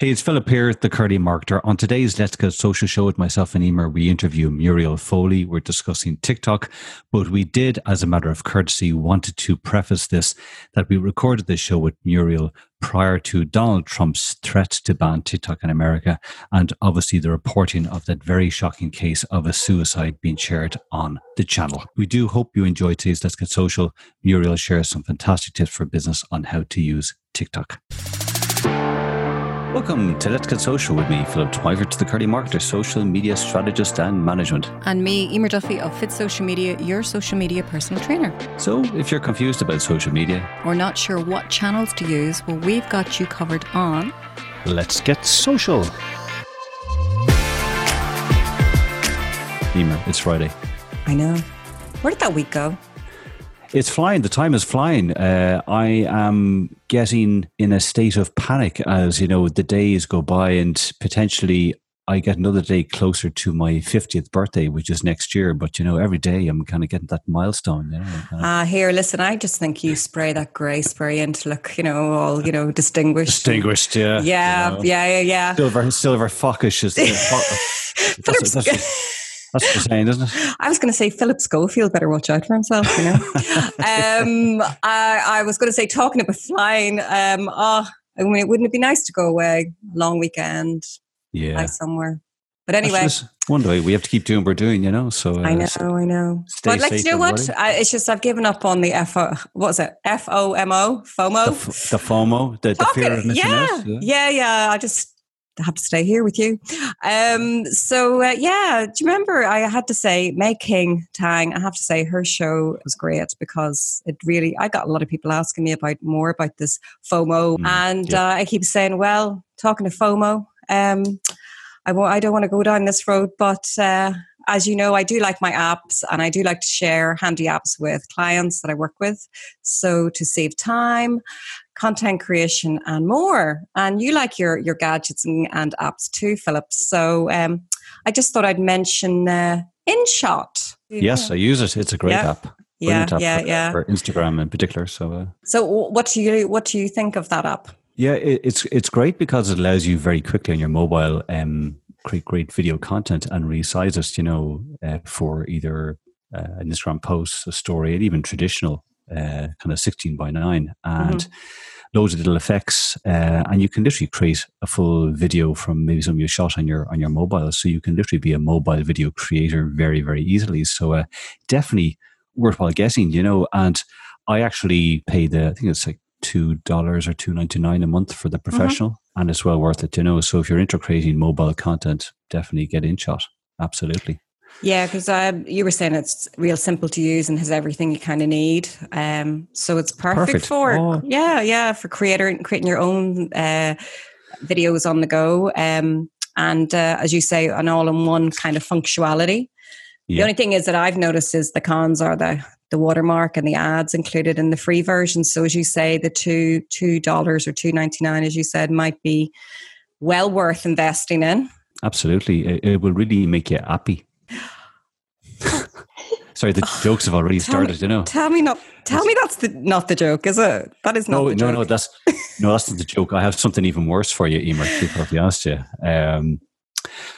Hey, it's Philip here, the Curly Marketer. On today's Let's Get Social show with myself and Emer, we interview Muriel Foley. We're discussing TikTok, but we did, as a matter of courtesy, wanted to preface this that we recorded this show with Muriel prior to Donald Trump's threat to ban TikTok in America, and obviously the reporting of that very shocking case of a suicide being shared on the channel. We do hope you enjoyed today's Let's Get Social. Muriel shares some fantastic tips for business on how to use TikTok. Welcome to Let's Get Social with me, Philip Twyford, the Curly Marketer, social media strategist and management. And me, Emer Duffy of Fit Social Media, your social media personal trainer. So, if you're confused about social media or not sure what channels to use, well, we've got you covered on Let's Get Social. Emer, it's Friday. I know. Where did that week go? It's flying. The time is flying. Uh, I am getting in a state of panic as you know the days go by, and potentially I get another day closer to my fiftieth birthday, which is next year. But you know, every day I'm kind of getting that milestone. You know. Ah, uh, here, listen. I just think you spray that grey spray in to look, you know, all you know, distinguished. Distinguished, yeah. Yeah, you know. yeah, yeah, yeah. Silver, silver fockish is. The, that's, that's, that's, that's the saying, isn't it? I was going to say Philip Schofield better watch out for himself. You know, um, I, I, was going to say talking about flying. Um, oh, I mean, wouldn't it be nice to go away long weekend? Yeah, fly somewhere. But anyway, one day we have to keep doing what we're doing, you know. So uh, I know, so I know. But like, you know what? I, it's just I've given up on the F. O, what was it? F O M O FOMO. The, the FOMO, the, the fear of missing yeah, out. Yeah. yeah, yeah. I just have to stay here with you. Um, so uh, yeah, do you remember I had to say Meg King Tang? I have to say her show was great because it really. I got a lot of people asking me about more about this FOMO, mm, and yeah. uh, I keep saying, well, talking to FOMO, um, I won't, I don't want to go down this road, but. Uh, as you know, I do like my apps and I do like to share handy apps with clients that I work with. So to save time, content creation and more. And you like your your gadgets and, and apps too, Philip. So um, I just thought I'd mention uh, InShot. Yes, I use it. It's a great yeah. app. yeah, app yeah, for, yeah. For Instagram in particular. So, uh, so what do you what do you think of that app? Yeah, it, it's it's great because it allows you very quickly on your mobile um, create great video content and resize it. You know, uh, for either uh, an Instagram post, a story, and even traditional uh, kind of 16 by 9 and mm-hmm. loads of little effects uh, and you can literally create a full video from maybe some you shot on your on your mobile so you can literally be a mobile video creator very very easily so uh, definitely worthwhile getting you know and i actually pay the i think it's like two dollars or two ninety nine a month for the mm-hmm. professional mm-hmm. And it's well worth it you know so if you're into creating mobile content definitely get InShot absolutely yeah, because um, you were saying it's real simple to use and has everything you kind of need. Um, so it's perfect, perfect. for oh. yeah, yeah, for creator creating your own uh, videos on the go. Um, and uh, as you say, an all-in-one kind of functionality. Yeah. The only thing is that I've noticed is the cons are the the watermark and the ads included in the free version. So as you say, the two two dollars or two ninety nine, as you said, might be well worth investing in. Absolutely, it, it will really make you happy. Sorry, the jokes have already started. Me, you know. Tell me not. Tell me that's the not the joke, is it? That is not. No, no, joke. no. That's no, that's not the joke. I have something even worse for you, Emer. To be honest, you. Um,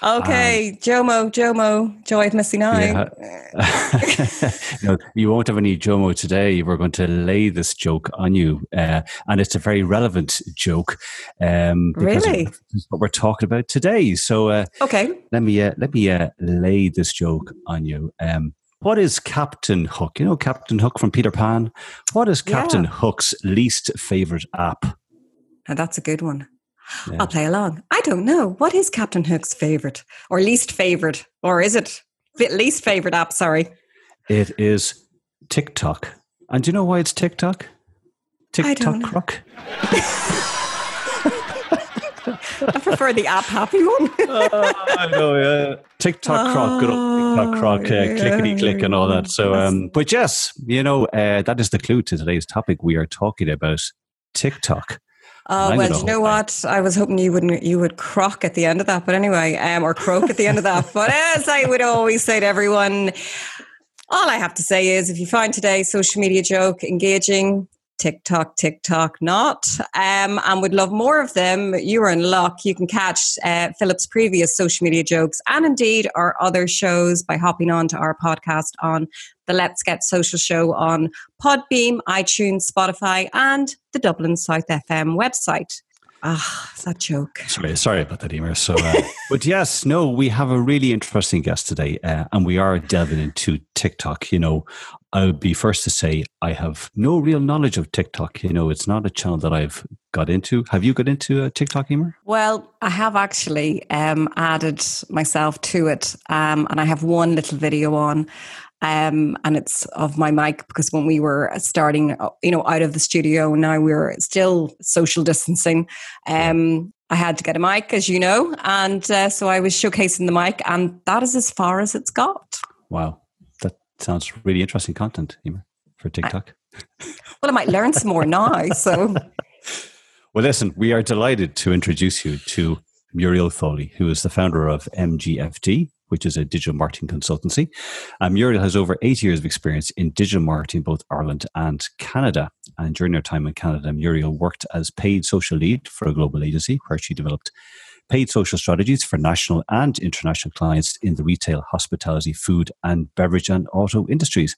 Okay, um, Jomo, Jomo, joy of missing out. Yeah. no, you won't have any Jomo today. We're going to lay this joke on you, uh, and it's a very relevant joke. Um, really, what we're talking about today. So, uh, okay, let me uh, let me uh, lay this joke on you. Um, what is Captain Hook? You know Captain Hook from Peter Pan. What is Captain yeah. Hook's least favorite app? Now that's a good one. Yeah. I'll play along. I don't know. What is Captain Hook's favorite or least favorite? Or is it least favorite app? Sorry. It is TikTok. And do you know why it's TikTok? TikTok crook. I prefer the app happy one. uh, I know, yeah. TikTok croc, good old TikTok croc, uh, yeah, clickety click and all that. So, um, but yes, you know, uh, that is the clue to today's topic. We are talking about TikTok. Oh well, you know what? I was hoping you wouldn't you would crock at the end of that, but anyway, um, or croak at the end of that. But as I would always say to everyone, all I have to say is, if you find today's social media joke engaging, TikTok, TikTok, not. Um, and would love more of them. You are in luck. You can catch uh, Philip's previous social media jokes and indeed our other shows by hopping on to our podcast on the Let's Get Social show on Podbean, iTunes, Spotify, and the Dublin South FM website. Ah, that joke. Sorry, sorry about that, Emer. So, uh, but yes, no, we have a really interesting guest today, uh, and we are delving into TikTok. You know, I would be first to say I have no real knowledge of TikTok. You know, it's not a channel that I've got into. Have you got into uh, TikTok, Emer? Well, I have actually um, added myself to it, um, and I have one little video on. Um, and it's of my mic because when we were starting, uh, you know, out of the studio, now we're still social distancing. Um, I had to get a mic, as you know, and uh, so I was showcasing the mic, and that is as far as it's got. Wow, that sounds really interesting content, Emer, for TikTok. I, well, I might learn some more now. So, well, listen, we are delighted to introduce you to Muriel Foley, who is the founder of MGFD, which is a digital marketing consultancy. Um, Muriel has over eight years of experience in digital marketing, both Ireland and Canada. And during her time in Canada, Muriel worked as paid social lead for a global agency where she developed paid social strategies for national and international clients in the retail, hospitality, food and beverage and auto industries.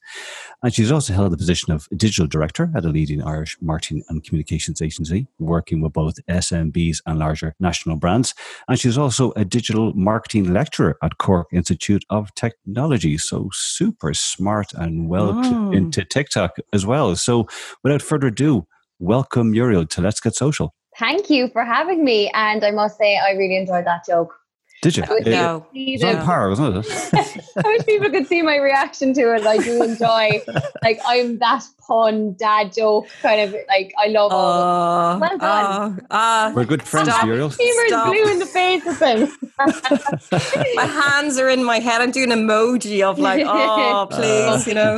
And she's also held the position of digital director at a leading Irish marketing and communications agency, working with both SMBs and larger national brands. And she's also a digital marketing lecturer at Cork Institute of Technology. So super smart and well oh. into TikTok as well. So without further ado, welcome Muriel to Let's Get Social. Thank you for having me. And I must say, I really enjoyed that joke. Did you? It, no. It was on par, wasn't it? I wish people could see my reaction to it. I do enjoy, like, I'm that pun dad joke kind of like I love all. Uh, well done. Uh, uh, We're good friends, stop. Muriel. Emer's blue in the face with them. my hands are in my head. I'm doing emoji of like, oh, please, you know.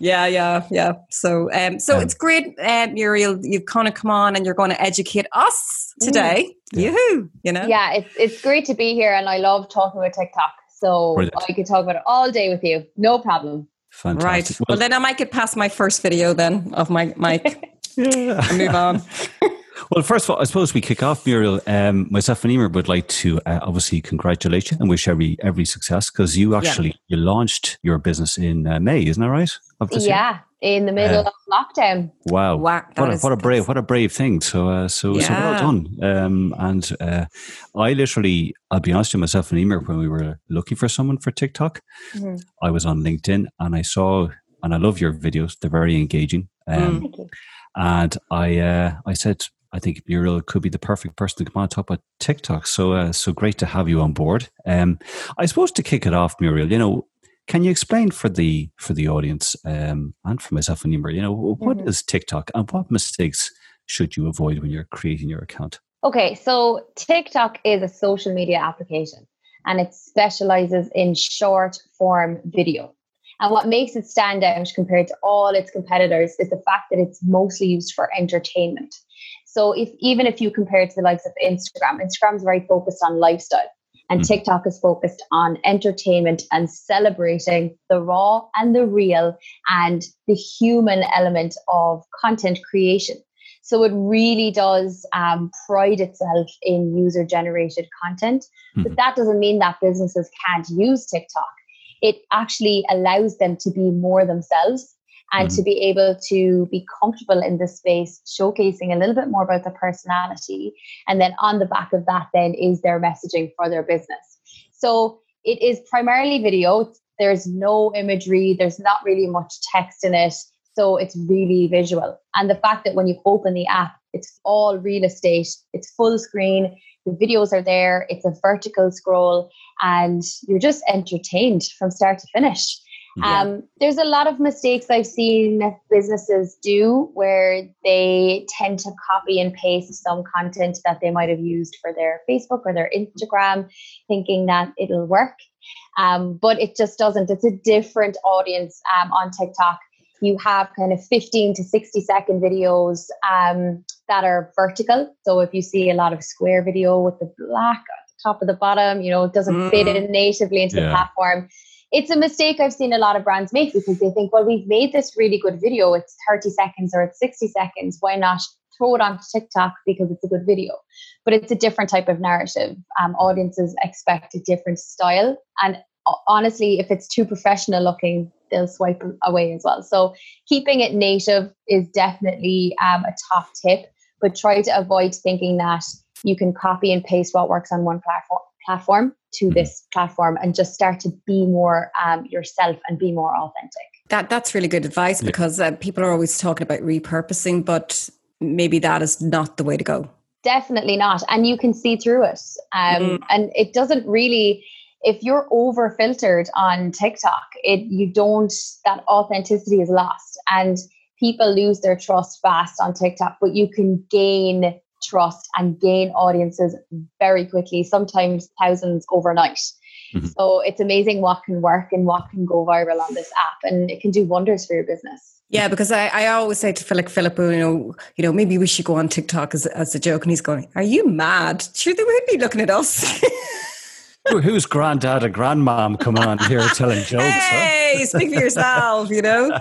yeah, yeah, yeah. So, um, so um, it's great, uh, Muriel. You've kind of come on and you're going to educate us today. Yeah. Yoo-hoo, you know. Yeah, it's it's great to be here, and I love talking about TikTok. So Brilliant. I could talk about it all day with you. No problem. Fantastic. Right. Well, well, then I might get past my first video then of my mic and move on. Well, first of all, I suppose we kick off, Muriel. Um, myself and Emer would like to uh, obviously congratulate you and wish every every success because you actually yeah. you launched your business in uh, May, isn't that right? yeah, in the middle uh, of lockdown. Wow, wow what, a, what a brave what a brave thing. So uh, so yeah. so well done. Um, and uh, I literally, I'll be honest with myself and Emer when we were looking for someone for TikTok, mm-hmm. I was on LinkedIn and I saw and I love your videos. They're very engaging. Um, mm. And I uh, I said I think Muriel could be the perfect person to come on top of TikTok. So, uh, so great to have you on board. Um, I suppose to kick it off, Muriel, you know, can you explain for the for the audience um, and for myself and Emer, you know, what mm-hmm. is TikTok and what mistakes should you avoid when you're creating your account? Okay, so TikTok is a social media application and it specializes in short form video. And what makes it stand out compared to all its competitors is the fact that it's mostly used for entertainment. So if even if you compare it to the likes of Instagram, Instagram is very focused on lifestyle. And mm. TikTok is focused on entertainment and celebrating the raw and the real and the human element of content creation. So it really does um, pride itself in user generated content. Mm. But that doesn't mean that businesses can't use TikTok. It actually allows them to be more themselves and mm-hmm. to be able to be comfortable in this space, showcasing a little bit more about their personality. And then on the back of that, then is their messaging for their business. So it is primarily video. There's no imagery, there's not really much text in it. So it's really visual. And the fact that when you open the app, it's all real estate, it's full screen, the videos are there, it's a vertical scroll, and you're just entertained from start to finish. Yeah. Um, there's a lot of mistakes I've seen businesses do where they tend to copy and paste some content that they might have used for their Facebook or their Instagram, thinking that it'll work. Um, but it just doesn't. It's a different audience um, on TikTok. You have kind of 15 to 60 second videos um, that are vertical. So if you see a lot of square video with the black at the top of the bottom, you know, it doesn't mm. fit in natively into yeah. the platform it's a mistake I've seen a lot of brands make because they think, well, we've made this really good video. It's 30 seconds or it's 60 seconds. Why not throw it onto TikTok because it's a good video? But it's a different type of narrative. Um, audiences expect a different style. And honestly, if it's too professional looking, they'll swipe away as well. So keeping it native is definitely um, a top tip, but try to avoid thinking that you can copy and paste what works on one platform platform to mm-hmm. this platform and just start to be more um, yourself and be more authentic. That that's really good advice yeah. because uh, people are always talking about repurposing, but maybe that is not the way to go. Definitely not, and you can see through it, um, mm. and it doesn't really if you're over filtered on TikTok, it you don't that authenticity is lost and people lose their trust fast on TikTok, but you can gain trust and gain audiences very quickly, sometimes thousands overnight. Mm-hmm. So it's amazing what can work and what can go viral on this app and it can do wonders for your business. Yeah, because I, I always say to Philip, Philip, you know, you know, maybe we should go on TikTok as, as a joke. And he's going, Are you mad? Sure, they would be looking at us. Who's granddad and grandmom come on here telling jokes? Hey, huh? speak for yourself, you know.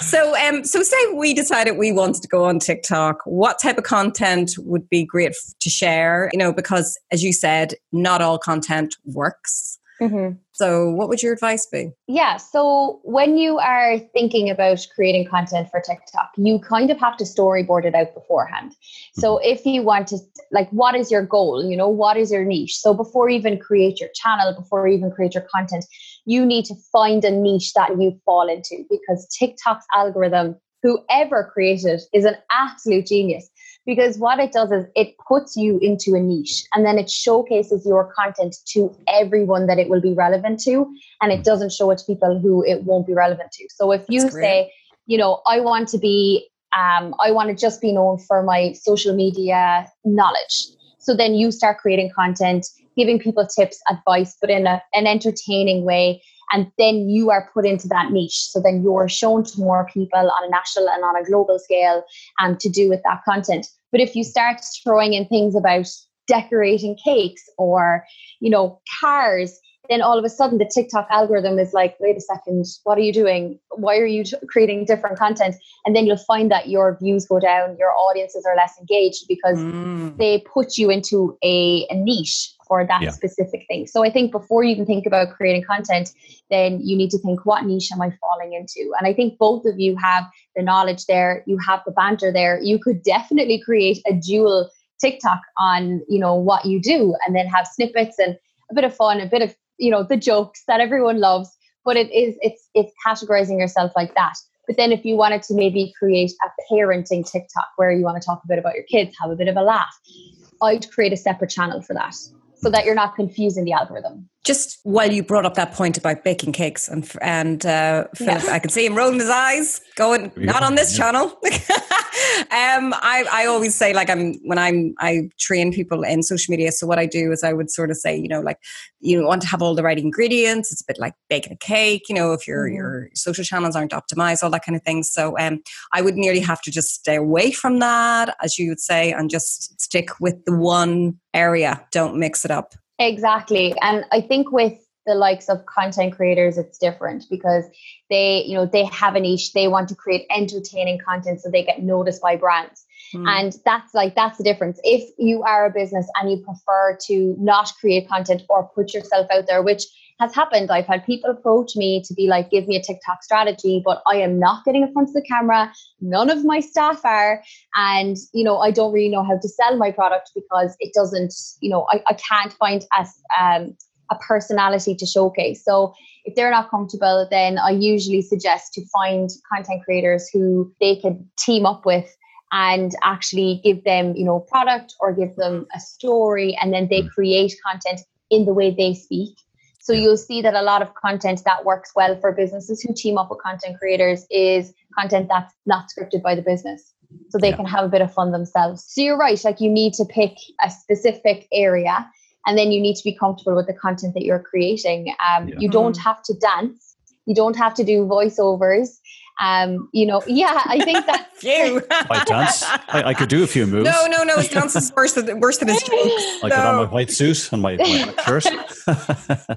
So, um, so say we decided we wanted to go on TikTok. What type of content would be great to share? You know, because as you said, not all content works. Mm-hmm. So, what would your advice be? Yeah. So, when you are thinking about creating content for TikTok, you kind of have to storyboard it out beforehand. So, mm-hmm. if you want to, like, what is your goal? You know, what is your niche? So, before you even create your channel, before you even create your content, you need to find a niche that you fall into because TikTok's algorithm, whoever created, is an absolute genius because what it does is it puts you into a niche and then it showcases your content to everyone that it will be relevant to and it doesn't show it to people who it won't be relevant to. So if you say you know i want to be um, i want to just be known for my social media knowledge so then you start creating content giving people tips advice but in a, an entertaining way and then you are put into that niche so then you're shown to more people on a national and on a global scale um, to do with that content but if you start throwing in things about decorating cakes or you know cars then all of a sudden the TikTok algorithm is like, wait a second, what are you doing? Why are you creating different content? And then you'll find that your views go down, your audiences are less engaged because mm. they put you into a, a niche for that yeah. specific thing. So I think before you can think about creating content, then you need to think, what niche am I falling into? And I think both of you have the knowledge there, you have the banter there. You could definitely create a dual TikTok on, you know, what you do and then have snippets and a bit of fun, a bit of you know the jokes that everyone loves but it is it's it's categorizing yourself like that but then if you wanted to maybe create a parenting tiktok where you want to talk a bit about your kids have a bit of a laugh i'd create a separate channel for that so that you're not confusing the algorithm. Just while you brought up that point about baking cakes and and uh, Philip, I can see him rolling his eyes, going, "Not on this channel." um, I I always say like I'm when I'm I train people in social media. So what I do is I would sort of say, you know, like you want to have all the right ingredients. It's a bit like baking a cake. You know, if your mm. your social channels aren't optimized, all that kind of thing. So um, I would nearly have to just stay away from that, as you would say, and just stick with the one area. Don't mix it up. Exactly. And I think with the likes of content creators it's different because they you know they have a niche they want to create entertaining content so they get noticed by brands mm. and that's like that's the difference if you are a business and you prefer to not create content or put yourself out there which has happened. I've had people approach me to be like, give me a TikTok strategy, but I am not getting in front of the camera. None of my staff are. And, you know, I don't really know how to sell my product because it doesn't, you know, I, I can't find a, um, a personality to showcase. So if they're not comfortable, then I usually suggest to find content creators who they could team up with and actually give them, you know, product or give them a story and then they hmm. create content in the way they speak so you'll see that a lot of content that works well for businesses who team up with content creators is content that's not scripted by the business. So they yeah. can have a bit of fun themselves. So you're right, like you need to pick a specific area and then you need to be comfortable with the content that you're creating. Um, yeah. You don't mm-hmm. have to dance, you don't have to do voiceovers. Um, you know, yeah, I think that few. I dance. I, I, could do a few moves. No, no, no. His dance is worse than worse than his jokes. I no. put on my white suit and my, my shirt.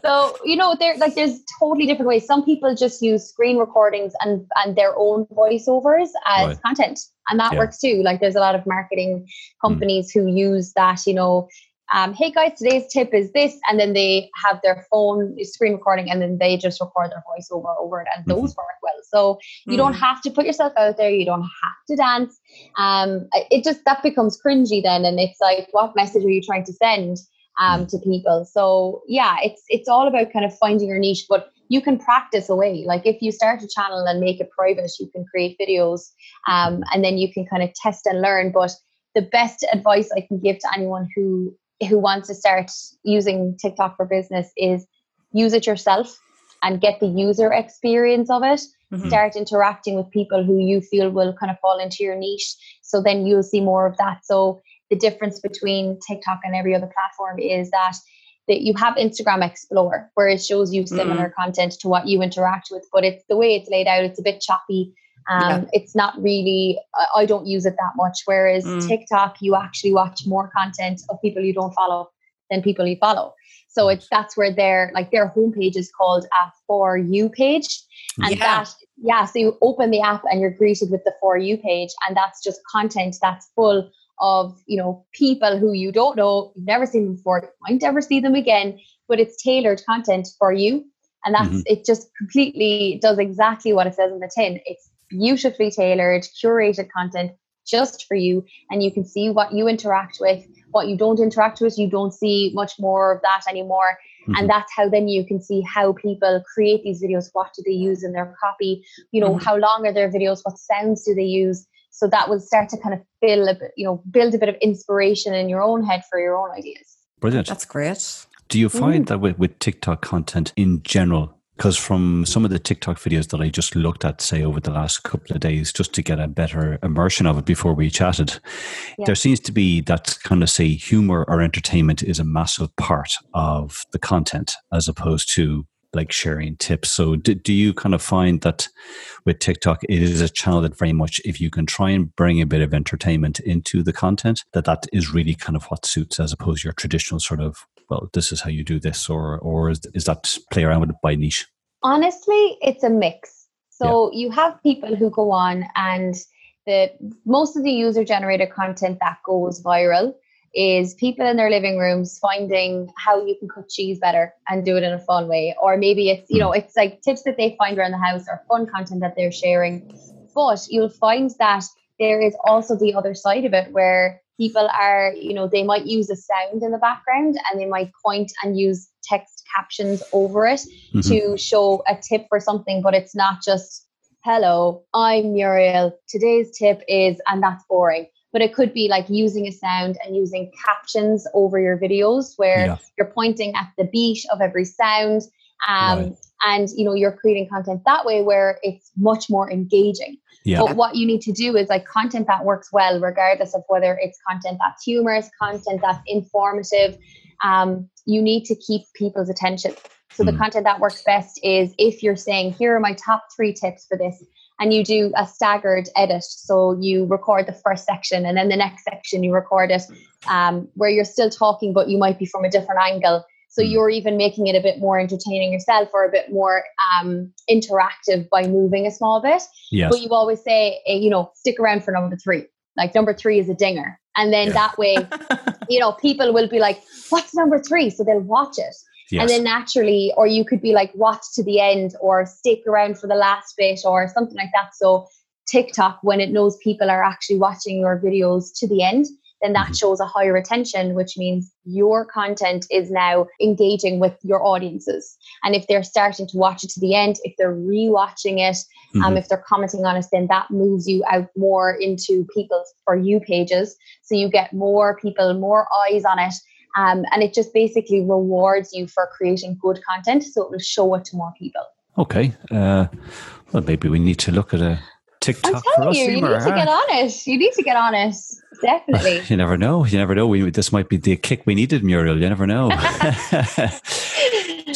so you know, there like there's totally different ways. Some people just use screen recordings and and their own voiceovers as right. content, and that yeah. works too. Like there's a lot of marketing companies mm. who use that. You know, um, hey guys, today's tip is this, and then they have their phone screen recording, and then they just record their voiceover over it, and mm-hmm. those work well. So you mm don't have to put yourself out there. You don't have to dance. Um, it just that becomes cringy then, and it's like, what message are you trying to send um, mm to people? So yeah, it's it's all about kind of finding your niche, but you can practice away. Like if you start a channel and make it private, you can create videos, um, and then you can kind of test and learn. But the best advice I can give to anyone who who wants to start using TikTok for business is use it yourself and get the user experience of it. Mm-hmm. Start interacting with people who you feel will kind of fall into your niche. So then you'll see more of that. So the difference between TikTok and every other platform is that that you have Instagram Explore where it shows you similar mm. content to what you interact with, but it's the way it's laid out, it's a bit choppy. Um, yeah. It's not really, I, don't use it that much. Whereas mm. TikTok, you actually watch more content of people you don't follow than people you follow. So it's that's where their like their homepage is called a for you page. And yeah. that yeah, so you open the app and you're greeted with the for you page, and that's just content that's full of you know people who you don't know, you've never seen them before, you might never see them again, but it's tailored content for you. And that's mm-hmm. it just completely does exactly what it says in the tin. It's beautifully tailored, curated content just for you. And you can see what you interact with, what you don't interact with. You don't see much more of that anymore. Mm-hmm. And that's how then you can see how people create these videos. What do they use in their copy? You know, mm-hmm. how long are their videos? What sounds do they use? So that will start to kind of fill a bit, you know, build a bit of inspiration in your own head for your own ideas. Brilliant. That's great. Do you find mm. that with, with TikTok content in general, because from some of the TikTok videos that I just looked at, say, over the last couple of days, just to get a better immersion of it before we chatted, yeah. there seems to be that kind of say humor or entertainment is a massive part of the content as opposed to like sharing tips. So, do, do you kind of find that with TikTok, it is a channel that very much, if you can try and bring a bit of entertainment into the content, that that is really kind of what suits as opposed to your traditional sort of well, this is how you do this, or or is, is that play around with it by niche? Honestly, it's a mix. So yeah. you have people who go on and the most of the user generated content that goes viral is people in their living rooms finding how you can cut cheese better and do it in a fun way or maybe it's you know hmm. it's like tips that they find around the house or fun content that they're sharing but you'll find that there is also the other side of it where people are, you know, they might use a sound in the background and they might point and use text captions over it mm-hmm. to show a tip for something, but it's not just, hello, I'm Muriel. Today's tip is, and that's boring. But it could be like using a sound and using captions over your videos where yeah. you're pointing at the beat of every sound. Um, right. And you know you're creating content that way where it's much more engaging. Yeah. But what you need to do is like content that works well, regardless of whether it's content that's humorous, content that's informative. Um, you need to keep people's attention. So mm. the hmm. content that works best is if you're saying, here are my top three tips for this, and you do a staggered edit. So you record the first section and then the next section you record it um, where you're still talking, but you might be from a different angle. So mm. you're even making it a bit more entertaining yourself or a bit more um, interactive by moving a small bit. Yes. But you always say, eh, you know, stick around for number three. Like number three is a dinger. And then yeah. that way, you know, people will be like, what's number three? So they'll watch it. Yes. And then naturally, or you could be like, watch to the end or stick around for the last bit or something like that. So TikTok, when it knows people are actually watching your videos to the end, then that mm-hmm. shows a higher retention, which means your content is now engaging with your audiences. And if they're starting to watch it to the end, if they're rewatching it, um, mm-hmm. um, if they're commenting on it, then that moves you out more into people's for you pages. So you get more people, more eyes on it. Um, and it just basically rewards you for creating good content. So it will show it to more people. Okay. Uh, well, maybe we need to look at a TikTok. I'm telling you, you need to get honest. You need to get honest. Definitely. you never know. You never know. We, this might be the kick we needed, Muriel. You never know.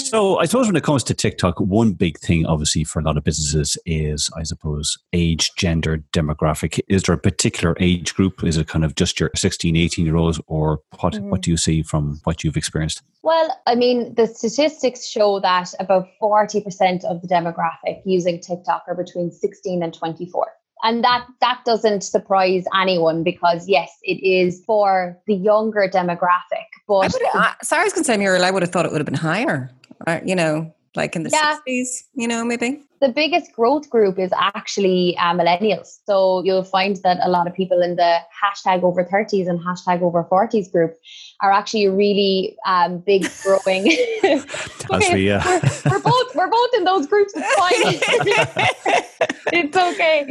So I suppose when it comes to TikTok, one big thing, obviously, for a lot of businesses is, I suppose, age, gender, demographic. Is there a particular age group? Is it kind of just your 16, 18 year olds, or what? Mm-hmm. What do you see from what you've experienced? Well, I mean, the statistics show that about 40% of the demographic using TikTok are between 16 and 24 and that that doesn't surprise anyone because yes it is for the younger demographic but I would, uh, sorry i was going to say muriel i would have thought it would have been higher uh, you know like in the yeah. 60s you know maybe the biggest growth group is actually uh, millennials. So you'll find that a lot of people in the hashtag over 30s and hashtag over 40s group are actually really um, big growing. okay, we, uh... we're, we're, both we're both in those groups. It's fine. it's okay.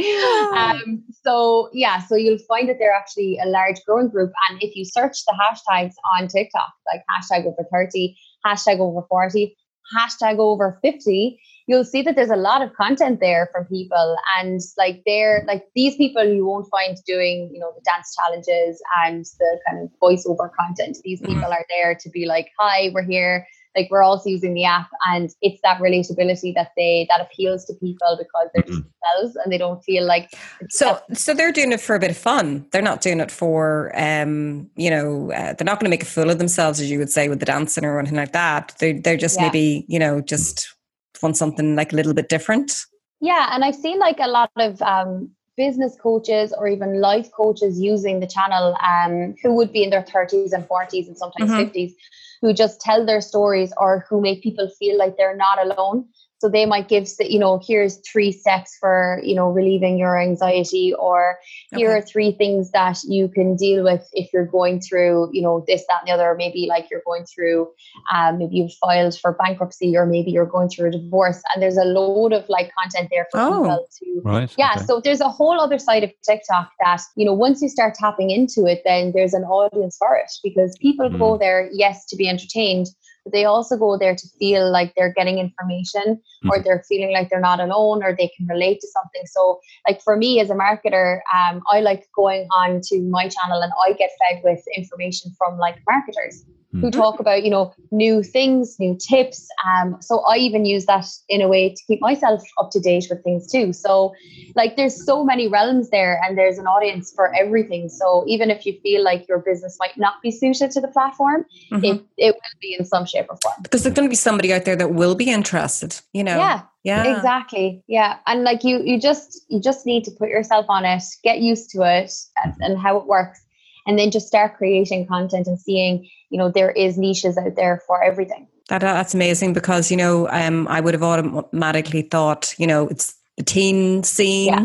Um, so yeah, so you'll find that they're actually a large growing group, and if you search the hashtags on TikTok, like hashtag over 30, hashtag over 40, hashtag over 50 you'll see that there's a lot of content there from people and like they're like these people you won't find doing you know the dance challenges and the kind of voiceover content. These mm-hmm. people are there to be like hi we're here like we're also using the app and it's that relatability that they that appeals to people because they're mm-hmm. themselves and they don't feel like so so they're doing it for a bit of fun they're not doing it for um you know uh, they're not going to make a fool of themselves as you would say with the dancing or anything like that they're, they're just yeah. maybe you know just want something like a little bit different. Yeah, and I've seen like a lot of um, business coaches or even life coaches using the channel um, who would be in their 30s and 40s and sometimes mm-hmm. 50s who just tell their stories or who make people feel like they're not alone so they might give, you know, here's three steps for, you know, relieving your anxiety, or here okay. are three things that you can deal with if you're going through, you know, this, that, and the other. Maybe like you're going through, um, maybe you've filed for bankruptcy, or maybe you're going through a divorce. And there's a load of like content there for oh, people to, right, yeah. Okay. So there's a whole other side of TikTok that, you know, once you start tapping into it, then there's an audience for it because people mm. go there, yes, to be entertained but they also go there to feel like they're getting information mm-hmm. or they're feeling like they're not alone or they can relate to something. So, like for me as a marketer, um, I like going on to my channel and I get fed with information from like marketers mm-hmm. who talk about you know new things new tips um so i even use that in a way to keep myself up to date with things too. So like there's so many realms there and there's an audience for everything. So even if you feel like your business might not be suited to the platform mm-hmm. it, it will be in some shape or form. Because there's going to be somebody out there that will be interested you know? Yeah yeah. exactly. Yeah and like you you just you just need to put yourself on it get used to it and, and how it works and then just start creating content and seeing you know there is niches out there for everything. That, that's amazing because you know um, i would have automatically thought you know it's the teen scene. Yeah.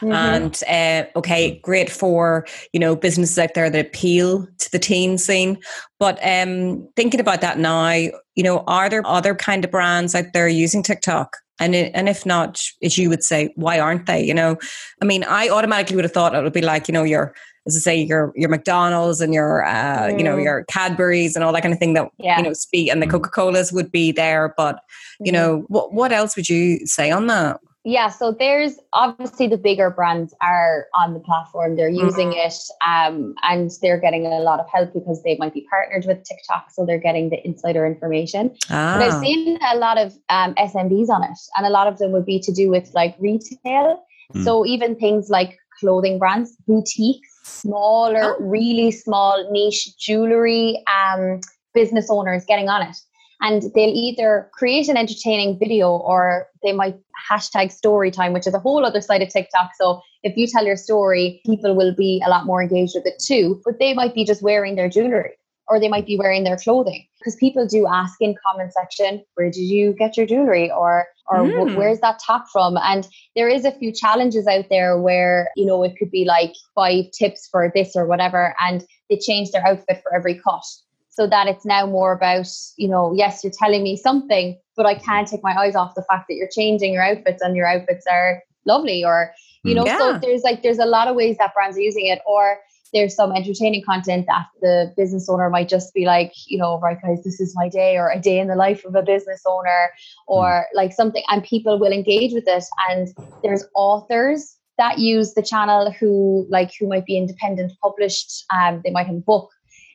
mm-hmm. and uh, okay great for you know businesses out there that appeal to the teen scene. But um, thinking about that now you know are there other kind of brands out there using tiktok? And it, and if not as you would say why aren't they you know? I mean i automatically would have thought it would be like you know your as I say, your your McDonald's and your uh, mm. you know mm. your Cadburys and all that kind of thing that yeah. you know speak and the mm. Coca Colas would be there. But you mm. know what what else would you say on that? Yeah, so there's obviously the bigger brands are on the platform. They're using mm. it, um, and they're getting a lot of help because they might be partnered with TikTok, so they're getting the insider information. Ah. But I've ah. seen a lot of um, SMBs on it, and a lot of them would be to do with like retail. Mm. So even things like clothing brands, boutiques smaller, oh. really small niche jewelry um, business owners getting on it. And they'll either create an entertaining video or they might hashtag story time, which is a whole other side of TikTok. So if you tell your story, people will be a lot more engaged with it too. But they might be just wearing their jewelry or they might be wearing their clothing. Because people do ask in comment section where did you get your jewelry? or or mm. where's that top from? And there is a few challenges out there where you know it could be like five tips for this or whatever and they change their outfit for every cut. So that it's now more about you know yes you're telling me something but i can't take my eyes off the fact that you're changing your outfits and your outfits are lovely or you know yeah. so there's like there's a lot of ways that brands are using it. Or there's some entertaining content that the business owner might just be like, you know, right guys, this is my day or a day in the life of a business owner or mm. like something and people will engage with it. And there's authors that use the channel who like who might be independent published, um, they might have a book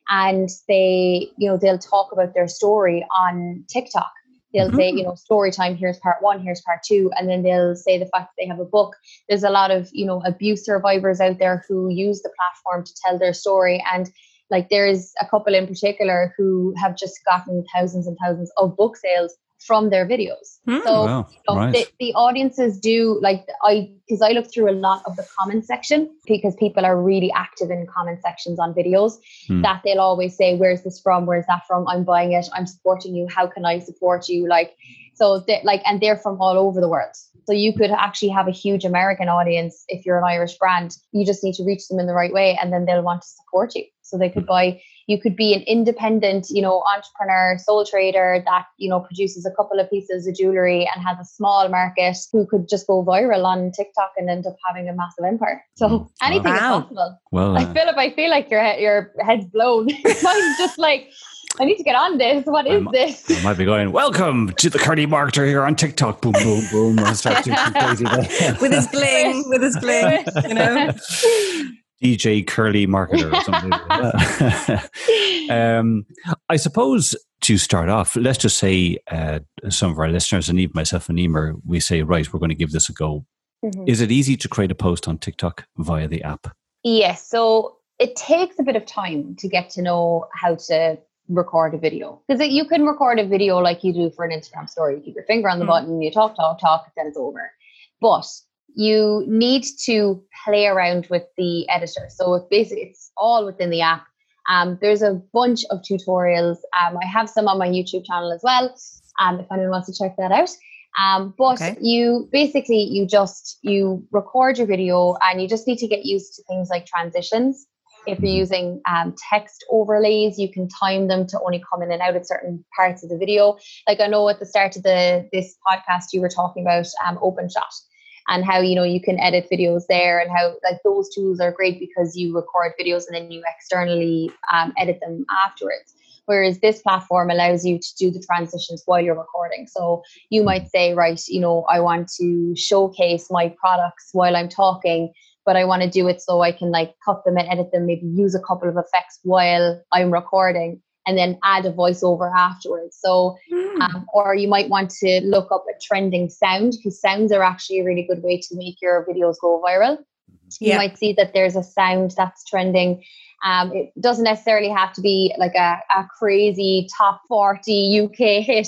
and they, you know, they'll talk about their story on TikTok. They'll say, mm-hmm. you know, story time, here's part one, here's part two. And then they'll say the fact that they have a book. There's a lot of, you know, abuse survivors out there who use the platform to tell their story. And like there's a couple in particular who have just gotten thousands and thousands of book sales from their videos. Hmm. So Wow, you know, right. the, the audiences do like I because I look through a lot of the comment section because people are really active in comment sections on videos Hmm. that they'll always say, Where's this from? Where's that from? I'm buying it, I'm supporting you, how can I support you? Like so they like and they're from all over the world. So you could actually have a huge American audience if you're an Irish brand. You just need to reach them in the right way and then they'll want to support you. So they could buy you could be an independent, you know, entrepreneur, sole trader that, you know, produces a couple of pieces of jewelry and has a small market who could just go viral on TikTok and end up having a massive empire. So anything Wow. is possible. Well, Like uh, Philip, I feel like your your head's blown. Your mind's just like, I need to get on this. What is I'm- this? I might be going, welcome to the Curly Marketer here on TikTok. Boom, boom, boom. I'll start doing crazy with his bling, with his bling, you know. DJ Curly Marketer or something like um, I suppose to start off, let's just say uh, some of our listeners, and even myself and Emer, we say, right, we're going to give this a go. Mhm. Is it easy to create a post on TikTok via the app? Yes. So it takes a bit of time to get to know how to record a video because you can record a video like you do for an Instagram story. You keep your finger on the Mm. button, you talk, talk, talk, then it's over. But you need to play around with the editor. So it's basically it's all within the app. Um, there's a bunch of tutorials. Um, I have some on my YouTube channel as well. Um, if anyone wants to check that out. Um, but Okay. you basically you just you record your video and you just need to get used to things like transitions. If you're Mhm. using um, text overlays, you can time them to only come in and out at certain parts of the video. Like I know at the start of the this podcast, you were talking about um, OpenShot and how you know you can edit videos there and how like those tools are great because you record videos and then you externally um, edit them afterwards. Whereas this platform allows you to do the transitions while you're recording. So you might say right you know i want to showcase my products while i'm talking but i want to do it so i can like cut them and edit them maybe use a couple of effects while i'm recording and then add a voiceover afterwards so Hmm. um, or you might want to look up a trending sound because sounds are actually a really good way to make your videos go viral. You might see that there's a sound that's trending. Um, it doesn't necessarily have to be like a, a crazy top 40 UK hit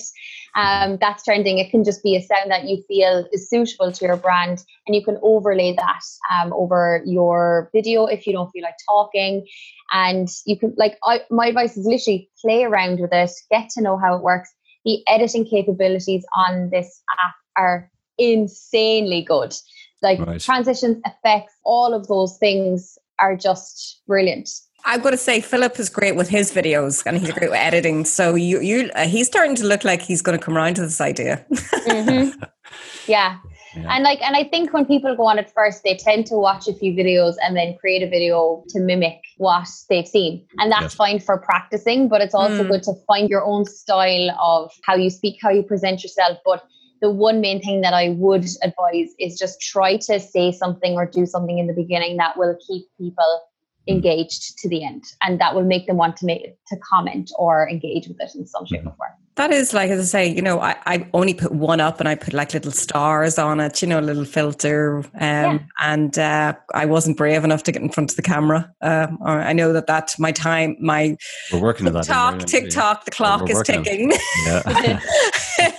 um, that's trending. It can just be a sound that you feel is suitable to your brand, and you can overlay that um, over your video if you don't feel like talking. And you can, like, I, my advice is literally play around with it, get to know how it works. The editing capabilities on this app are insanely good. Like Right. transitions, effects, all of those things are just brilliant. I've got to say, Philip is great with his videos, and he's great with editing. So you, you, uh, he's starting to look like he's going to come around to this idea. Mhm. yeah. Yeah. And like, and I think when people go on it first, they tend to watch a few videos and then create a video to mimic what they've seen. And that's Yes. fine for practicing, but it's also Mm. good to find your own style of how you speak, how you present yourself. But the one main thing that I would advise is just try to say something or do something in the beginning that will keep people engaged to the end and that will make them want to make to comment or engage with it in some shape or form. That is like, as I say, you know, I, I only put one up and I put like little stars on it, you know, a little filter. Um, Yeah. And uh, I wasn't brave enough to get in front of the camera. Um, I know that that my time, my We're working on that. TikTok, Emer. TikTok, the clock is ticking. Yeah.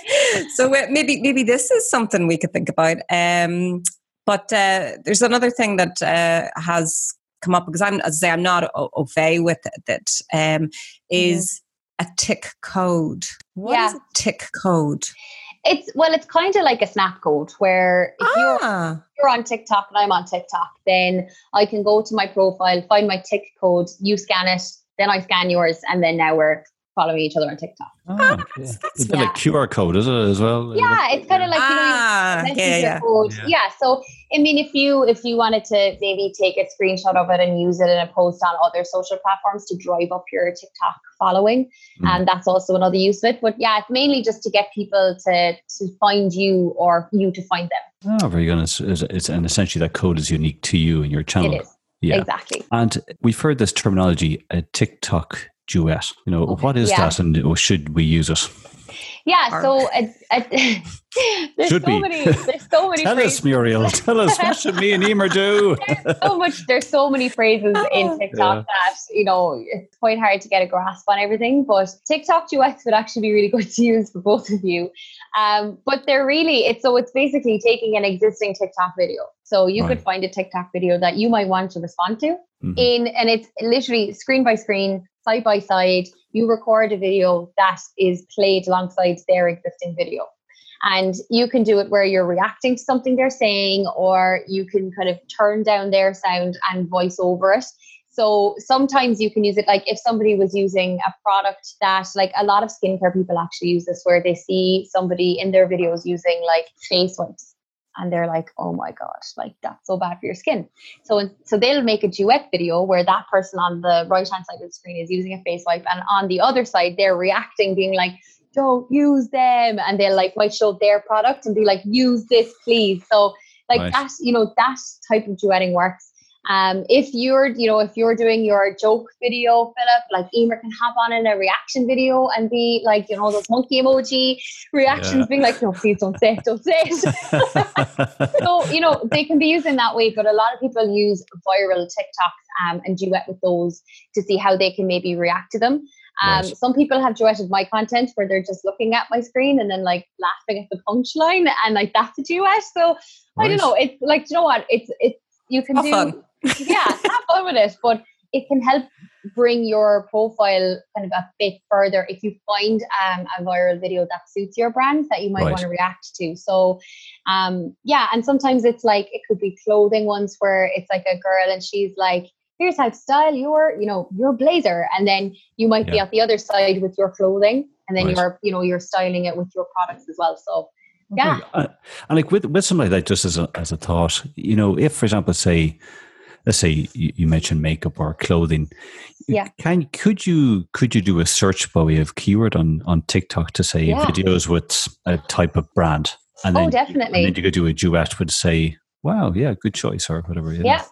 so uh, maybe maybe this is something we could think about. Um, but uh, there's another thing that uh, has come up because I'm, as I say, I'm not au au fait with it. That um, is a tick code. What is Yeah. a tick code? It's well, it's kind of like a snap code where if you're Ah, you're on TikTok and I'm on TikTok, then I can go to my profile, find my tick code, you scan it, then I scan yours, and then now we're following each other on TikTok. Oh, yeah. that's- It's a like QR code, is it as well? Yeah, it's kind of like you know. you ah, messenger yeah, yeah. code. Yeah. Yeah. So I mean, if you if you wanted to maybe take a screenshot of it and use it in a post on other social platforms to drive up your TikTok following, Mm. and that's also another use of it. But yeah, it's mainly just to get people to to find you or you to find them. Oh, very good. It's, it's, it's, and essentially that code is unique to you and your channel. It is Yeah. exactly. And we've heard this terminology, a TikTok duet. You know, what is Yeah. that and or should we use it? Yeah, so it's, it's, there's Should so be. many there's so many Tell phrases. us, Muriel. Tell us what should me and Emer do? there's so much there's so many phrases in oh. TikTok that you know it's quite hard to get a grasp on everything. But TikTok duets would actually be really good to use for both of you. Um, but they're really it's so it's basically taking an existing TikTok video. So you could find a TikTok video that you might want to respond to Mhm. in and it's literally screen by screen, side by side. You record a video that is played alongside their existing video. And you can do it where you're reacting to something they're saying, or you can kind of turn down their sound and voice over it. So sometimes you can use it like if somebody was using a product that, like a lot of skincare people actually use this, where they see somebody in their videos using like face wipes and they're like, oh my gosh, like that's so bad for your skin. So, so they'll make a duet video where that person on the right hand side of the screen is using a face wipe, and on the other side they're reacting, being like, "Don't use them," and they'll like might show their product and be like, "Use this, please." So, like Right. that, you know, that type of duetting works. Um, if you're, you know, if you're doing your joke video, Philip, like Emer can hop on in a reaction video and be like, you know, those monkey emoji reactions, Yeah. being like, "No, please don't say it, don't say it." so you know they can be used in that way but a lot of people use viral tiktoks um, and duet with those to see how they can maybe react to them um, Right. some people have duetted my content where they're just looking at my screen and then like laughing at the punchline and like that's a duet so i don't know it's like you know what it's it's you can Have do fun. yeah have fun with it but it can help bring your profile kind of a bit further if you find um, a viral video that suits your brand that you might Right. want to react to. So, um, yeah, and sometimes it's like it could be clothing ones where it's like a girl and she's like, "Here's how to style your, you know, your blazer," and then you might be at the other side with your clothing, and then Right. you're, you know, you're styling it with your products as well. So, yeah, Uh, and like with with something like that, just as a as a thought, you know, if for example, say, let's say you, you mentioned makeup or clothing, Yeah. can could you could you do a search by way of keyword on on TikTok to say Yeah. videos with a type of brand, and Oh, then definitely. and then you could do a duet with say, wow, yeah, good choice or whatever. know. Yeah.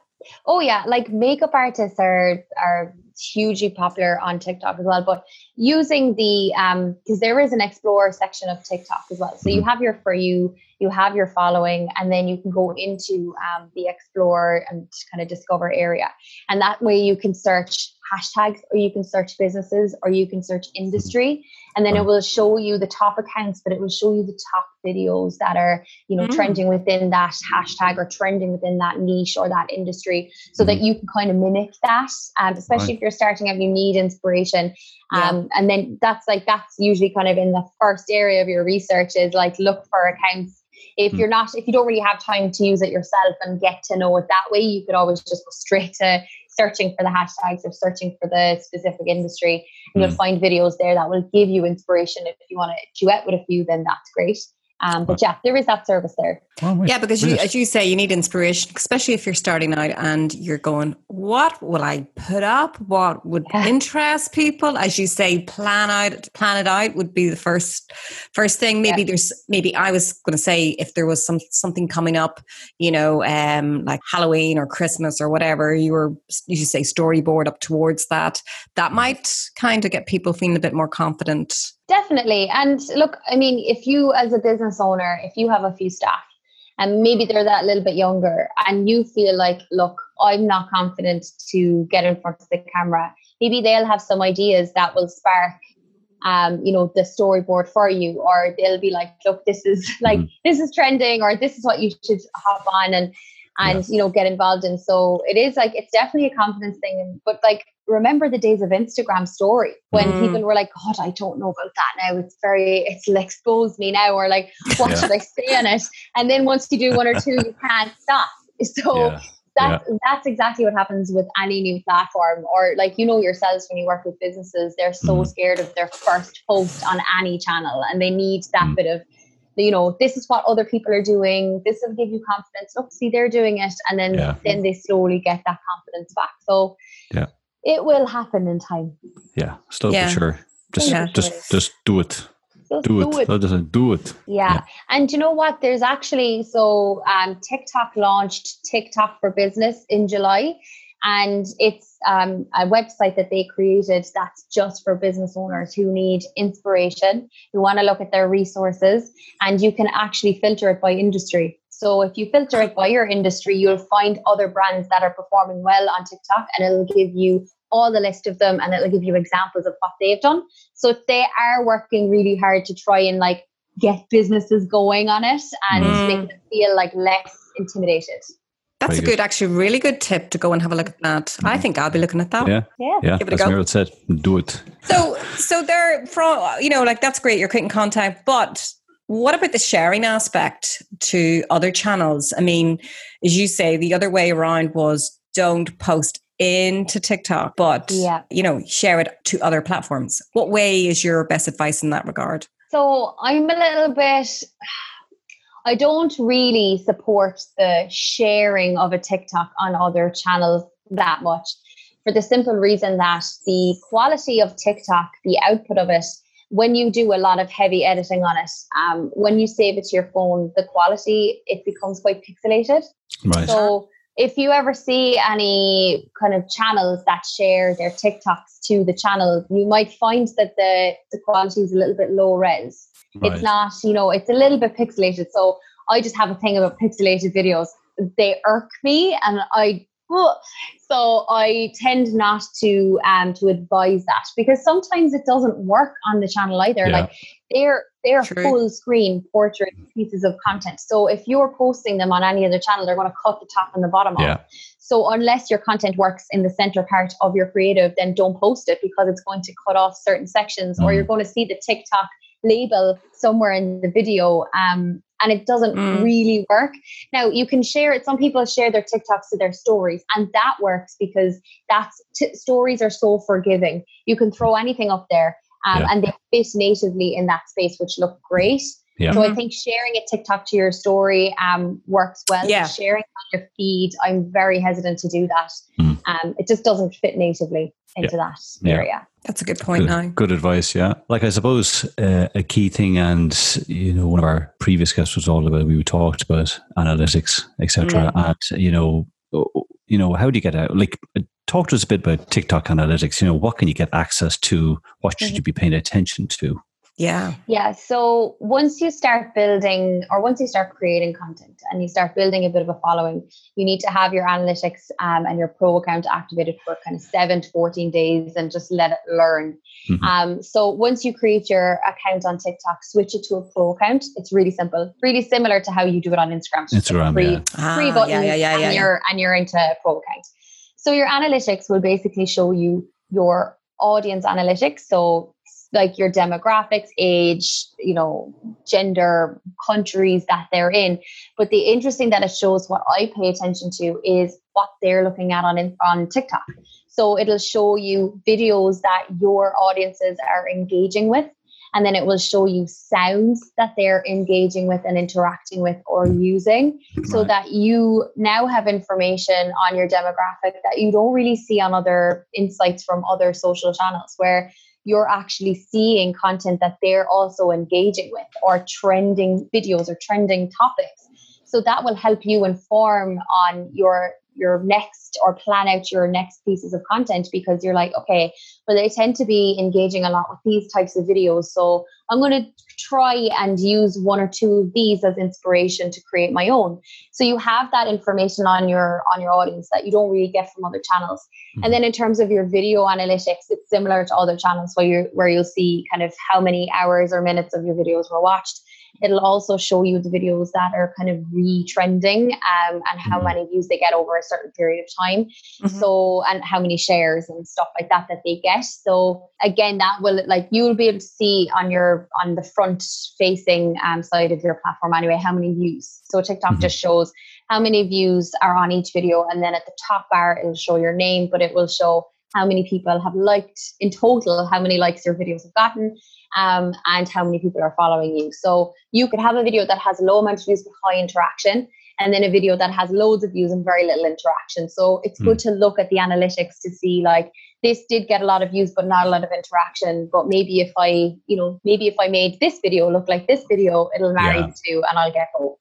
Oh yeah, like makeup artists are are hugely popular on TikTok as well. But using the um because there is an explore section of TikTok as well. So you have your for you, you have your following, and then you can go into um the explore and kind of discover area. And that way you can search hashtags or you can search businesses or you can search industry and then it will show you the top accounts but it will show you the top videos that are you know Mm. trending within that hashtag or trending within that niche or that industry so that you can kind of mimic that um, especially Right. if you're starting out you need inspiration Yeah. um, and then that's like that's usually kind of in the first area of your research is like look for accounts if Mm. you're not if you don't really have time to use it yourself and get to know it that way you could always just go straight to searching for the hashtags or searching for the specific industry and you'll Mm. find videos there that will give you inspiration if you want to duet with a few then that's great um, but yeah there is that service there Oh. Yeah, because you, as you say, you need inspiration, especially if you're starting out and you're going, "What will I put up? What would Yeah. interest people?" As you say, plan out, plan it out would be the first first thing. Maybe Yeah. there's maybe I was going to say if there was some something coming up, you know, um, like Halloween or Christmas or whatever, you were you should say storyboard up towards that. That might kind of get people feeling a bit more confident. Definitely. And look, I mean, if you as a business owner, if you have a few staff and maybe they're that little bit younger and you feel like, look, I'm not confident to get in front of the camera, maybe they'll have some ideas that will spark um, you know, the storyboard for you, or they'll be like, look, this is like this is trending, or this is what you should hop on and and you know get involved in. So it is like it's definitely a confidence thing. But like remember the days of Instagram story when Mm. people were like, God, I don't know about that now. It's very it'll expose me now, or like what Yeah. should I say on it? And then once you do one or two, you can't stop. So yeah. that's that's exactly what happens with any new platform or like you know yourselves when you work with businesses they're so Mhm. scared of their first post on any channel and they need that Mm. bit of you know this is what other people are doing this will give you confidence look see they're doing it and then Yeah. then they slowly get that confidence back so Yeah. it will happen in time Yeah, still Yeah. but sure. Just, Yeah. just, just do it. Just Do it. That doesn't do it. Yeah. Yeah. And you know what? There's actually so um, TikTok launched TikTok for Business in July. And it's um, a website that they created that's just for business owners who need inspiration, who want to look at their resources, and you can actually filter it by industry. So if you filter it by your industry, you'll find other brands that are performing well on TikTok, and it'll give you all the list of them, and it'll give you examples of what they've done. So they are working really hard to try and like get businesses going on it and mm. make them feel like less intimidated. That's Very a good, good, actually, really good tip to go and have a look at that. Mm. I think I'll be looking at that. Yeah, yeah, yeah. Give it a go. said, do it. So, so they're from you know, like that's great. You're creating content, but what about the sharing aspect to other channels? I mean, as you say, the other way around was don't post into TikTok, but yeah. you know, share it to other platforms. What way is your best advice in that regard? So I'm a little bit I don't really support the sharing of a TikTok on other channels that much for the simple reason that the quality of TikTok, the output of it, when you do a lot of heavy editing on it, um, when you save it to your phone, the quality it becomes quite pixelated. Right. So if you ever see any kind of channels that share their TikToks to the channel, you might find that the the quality is a little bit low res. Right. It's not, you know, it's a little bit pixelated. So I just have a thing about pixelated videos. They irk me and I so I tend not to um to advise that because sometimes it doesn't work on the channel either. Yeah. Like they're they're True. full screen portrait pieces of content. So if you're posting them on any other channel, they're going to cut the top and the bottom yeah. off. So unless your content works in the center part of your creative, then don't post it because it's going to cut off certain sections, mm. or you're going to see the TikTok label somewhere in the video um, and it doesn't mm. really work. Now you can share it. Some people share their TikToks to their stories, and that works because that's t- stories are so forgiving. You can throw anything up there, um, yeah. and they fit natively in that space, which look great. Yeah. So I think sharing a TikTok to your story um, works well. Yeah. Sharing on your feed, I'm very hesitant to do that. Mm. Um, it just doesn't fit natively into yeah. that yeah. area. That's a good point. Good, now, good advice. Yeah, like I suppose uh, a key thing, and you know, one of our previous guests was all about. We talked about analytics, etc. Mm. And you know, you know, how do you get out? Like, uh, talk to us a bit about TikTok analytics. You know, what can you get access to? What should mm-hmm. you be paying attention to? Yeah. Yeah. So once you start building or once you start creating content and you start building a bit of a following, you need to have your analytics um, and your pro account activated for kind of seven to 14 days and just let it learn. Mm-hmm. Um, so once you create your account on TikTok, switch it to a pro account. It's really simple, really similar to how you do it on Instagram. Instagram, free, yeah. free ah, buttons yeah, yeah, yeah, and, yeah, you're, and you're into pro account. So your analytics will basically show you your audience analytics. So like your demographics, age, you know, gender, countries that they're in. But the interesting that it shows what I pay attention to is what they're looking at on on TikTok. So it'll show you videos that your audiences are engaging with. And then it will show you sounds that they're engaging with and interacting with or using so that you now have information on your demographic that you don't really see on other insights from other social channels where you're actually seeing content that they're also engaging with or trending videos or trending topics. So that will help you inform on your your next or plan out your next pieces of content because you're like, okay, well, they tend to be engaging a lot with these types of videos. So I'm going to try and use one or two of these as inspiration to create my own. So you have that information on your on your audience that you don't really get from other channels. Mm-hmm. And then in terms of your video analytics, it's similar to other channels where you where you'll see kind of how many hours or minutes of your videos were watched It'll also show you the videos that are kind of retrending um, and how mm-hmm. many views they get over a certain period of time. Mm-hmm. So, and how many shares and stuff like that that they get. So, again, that will like you'll be able to see on your on the front facing um, side of your platform anyway how many views. So, TikTok mm-hmm. just shows how many views are on each video, and then at the top bar it'll show your name, but it will show how many people have liked in total, how many likes your videos have gotten, um, and how many people are following you. So you could have a video that has a low amount of views but high interaction, and then a video that has loads of views and very little interaction. So it's mm. good to look at the analytics to see like this did get a lot of views but not a lot of interaction. But maybe if I, you know, maybe if I made this video look like this video, it'll marry yeah. the two and I'll get both.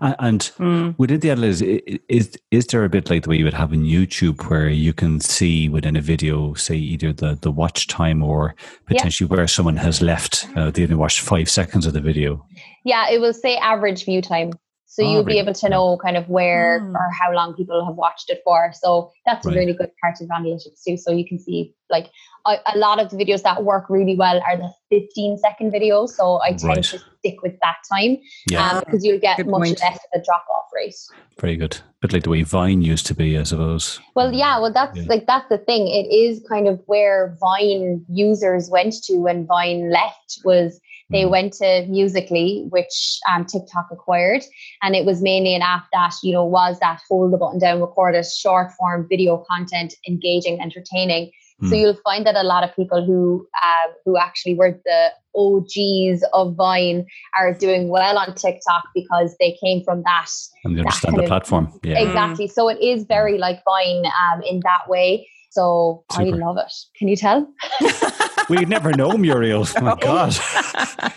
And mm. within the analytics, is is there a bit like the way you would have in YouTube, where you can see within a video, say either the the watch time or potentially yeah. where someone has left, uh, they only watched five seconds of the video. Yeah, it will say average view time. So oh, you'll be able to know kind of where mm. or how long people have watched it for. So that's right. a really good part of analytics too. So you can see like a, a, lot of the videos that work really well are the 15 second videos. So I tend right. to stick with that time yeah. um, because you'll get good much point. less of a drop off rate. Very good. Bit like the way Vine used to be, I suppose. Well, yeah, well that's yeah. like that's the thing. It is kind of where Vine users went to when Vine left was they mm. went to Musical.ly, which um, TikTok acquired, and it was mainly an app that you know was that hold the button down, record a short form video content, engaging, entertaining. Mm. So you'll find that a lot of people who uh, who actually were the OGs of Vine are doing well on TikTok because they came from that. And they understand the of, platform. Yeah. Exactly. So it is very like Vine um, in that way. So Super. I love it. Can you tell? we never know, Muriel. Oh my God.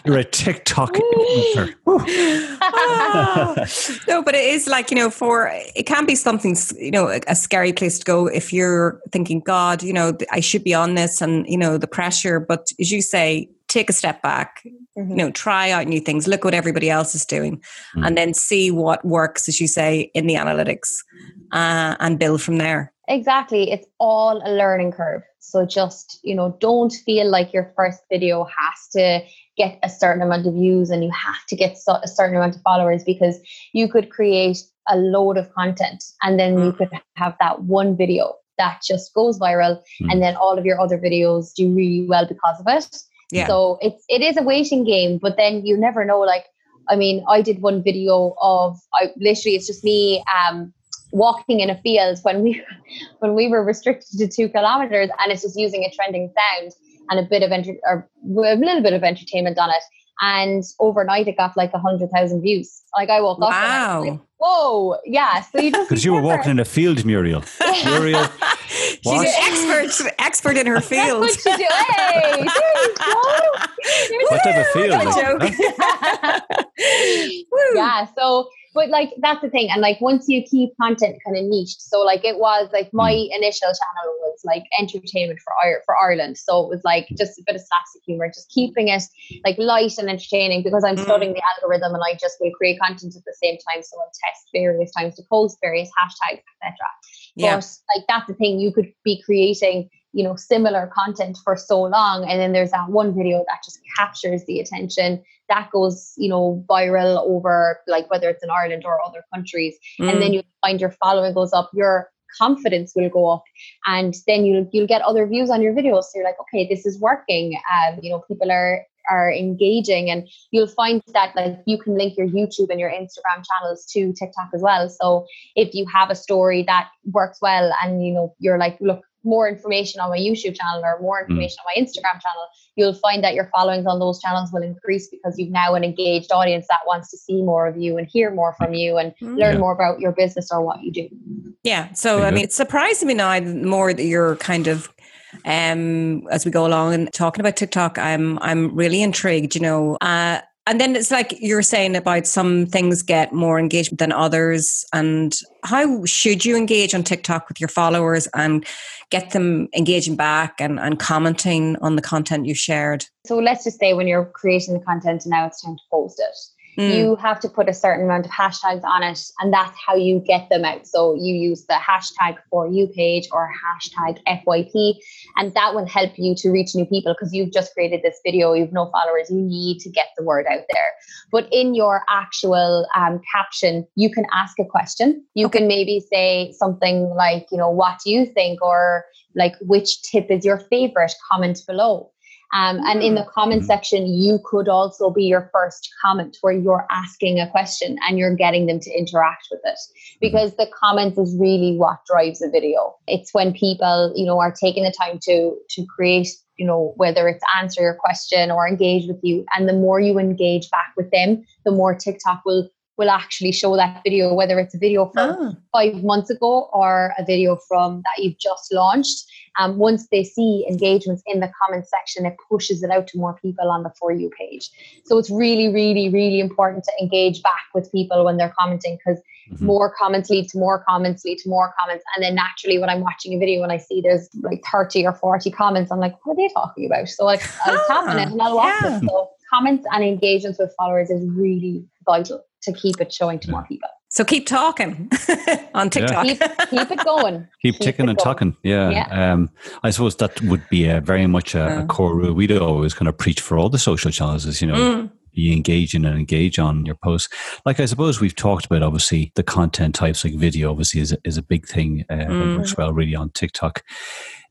You're a TikTok influencer. no, but it is like, you know, for it can be something, you know, a, a scary place to go if you're thinking, God, you know, I should be on this and, you know, the pressure. But as you say, take a step back, mm-hmm. you know, try out new things, look what everybody else is doing, mm. and then see what works, as you say, in the analytics uh, and build from there. Exactly. It's all a learning curve. So just, you know, don't feel like your first video has to get a certain amount of views and you have to get a certain amount of followers because you could create a load of content and then mm. you could have that one video that just goes viral mm. and then all of your other videos do really well because of it. Yeah. So it's it is a waiting game, but then you never know like I mean, I did one video of I literally it's just me um walking in a field when we when we were restricted to two kilometers and it's just using a trending sound and a bit of enter- or a little bit of entertainment on it and overnight it got like a hundred thousand views like i woke wow. up wow whoa yeah so you because you were walking in a field muriel muriel She's an expert, expert in her field. That's what you do. Hey, what type of field? Like, huh? yeah. So but like that's the thing and like once you keep content kind of niche so like it was like my mm. initial channel was like entertainment for for Ireland so it was like just a bit of slapstick humor just keeping it like light and entertaining because I'm mm. studying the algorithm and I just will create content at the same time so I'll test various times to post various hashtags etc yeah. but like that's the thing you could be creating you know similar content for so long and then there's that one video that just captures the attention that goes you know viral over like whether it's in ireland or other countries mm. and then mm. you find your following goes up your confidence will go up and then you'll you'll get other views on your videos so you're like okay this is working um you know people are are engaging and you'll find that like you can link your YouTube and your Instagram channels to TikTok as well. So if you have a story that works well and you know you're like, look, more information on my YouTube channel or more hmm. information mm. on my Instagram channel, you'll find that your followings on those channels will increase because you've now an engaged audience that wants to see more of you and hear more from you and mm. learn yeah. more about your business or what you do. Yeah. So, I mean, it's surprising me now more that you're kind of um, as we go along and talking about TikTok, I'm I'm really intrigued. You know, uh, and then it's like you're saying about some things get more engagement than others, and how should you engage on TikTok with your followers and get them engaging back and, and commenting on the content you shared? So let's just say when you're creating the content, and now it's time to post it Mm. You have to put a certain amount of hashtags on it, and that's how you get them out. So you use the hashtag for you page or hashtag FYP, and that will help you to reach new people because you've just created this video, you've no followers, you need to get the word out there. But in your actual um, caption, you can ask a question. You okay. can maybe say something like, you know, what do you think? Or like, which tip is your favorite? Comment below. Um, and in the mm. comment mm-hmm. section, you could also be your first comment where you're asking a question and you're getting them to interact with it mm-hmm. because the comments is really what drives a video. It's when people, you know, are taking the time to to create, you know, whether it's answer your question or engage with you. And the more you engage back with them, the more TikTok will will actually show that video, whether it's a video from oh. five months ago or a video from that you've just launched um, once they see engagements in the comment section, it pushes it out to more people on the For You page. So it's really, really, really important to engage back with people when they're commenting because mm-hmm. more comments lead to more comments, lead to more comments. And then naturally, when I'm watching a video and I see there's like 30 or 40 comments, I'm like, what are they talking about? So like, I'll tap on it and I'll watch yeah. it. So comments and engagements with followers is really vital to keep it showing to yeah. more people. So keep talking on TikTok. Yeah. Keep, keep, it going. Keep, keep ticking and going. talking. Yeah. yeah. Um, I suppose that would be a, very much a, a, core rule. We'd always kind of preach for all the social challenges, you know. Mm. Be engaging and engage on your posts. Like I suppose we've talked about, obviously the content types like video, obviously is a, is a big thing. Uh, mm. works well really on TikTok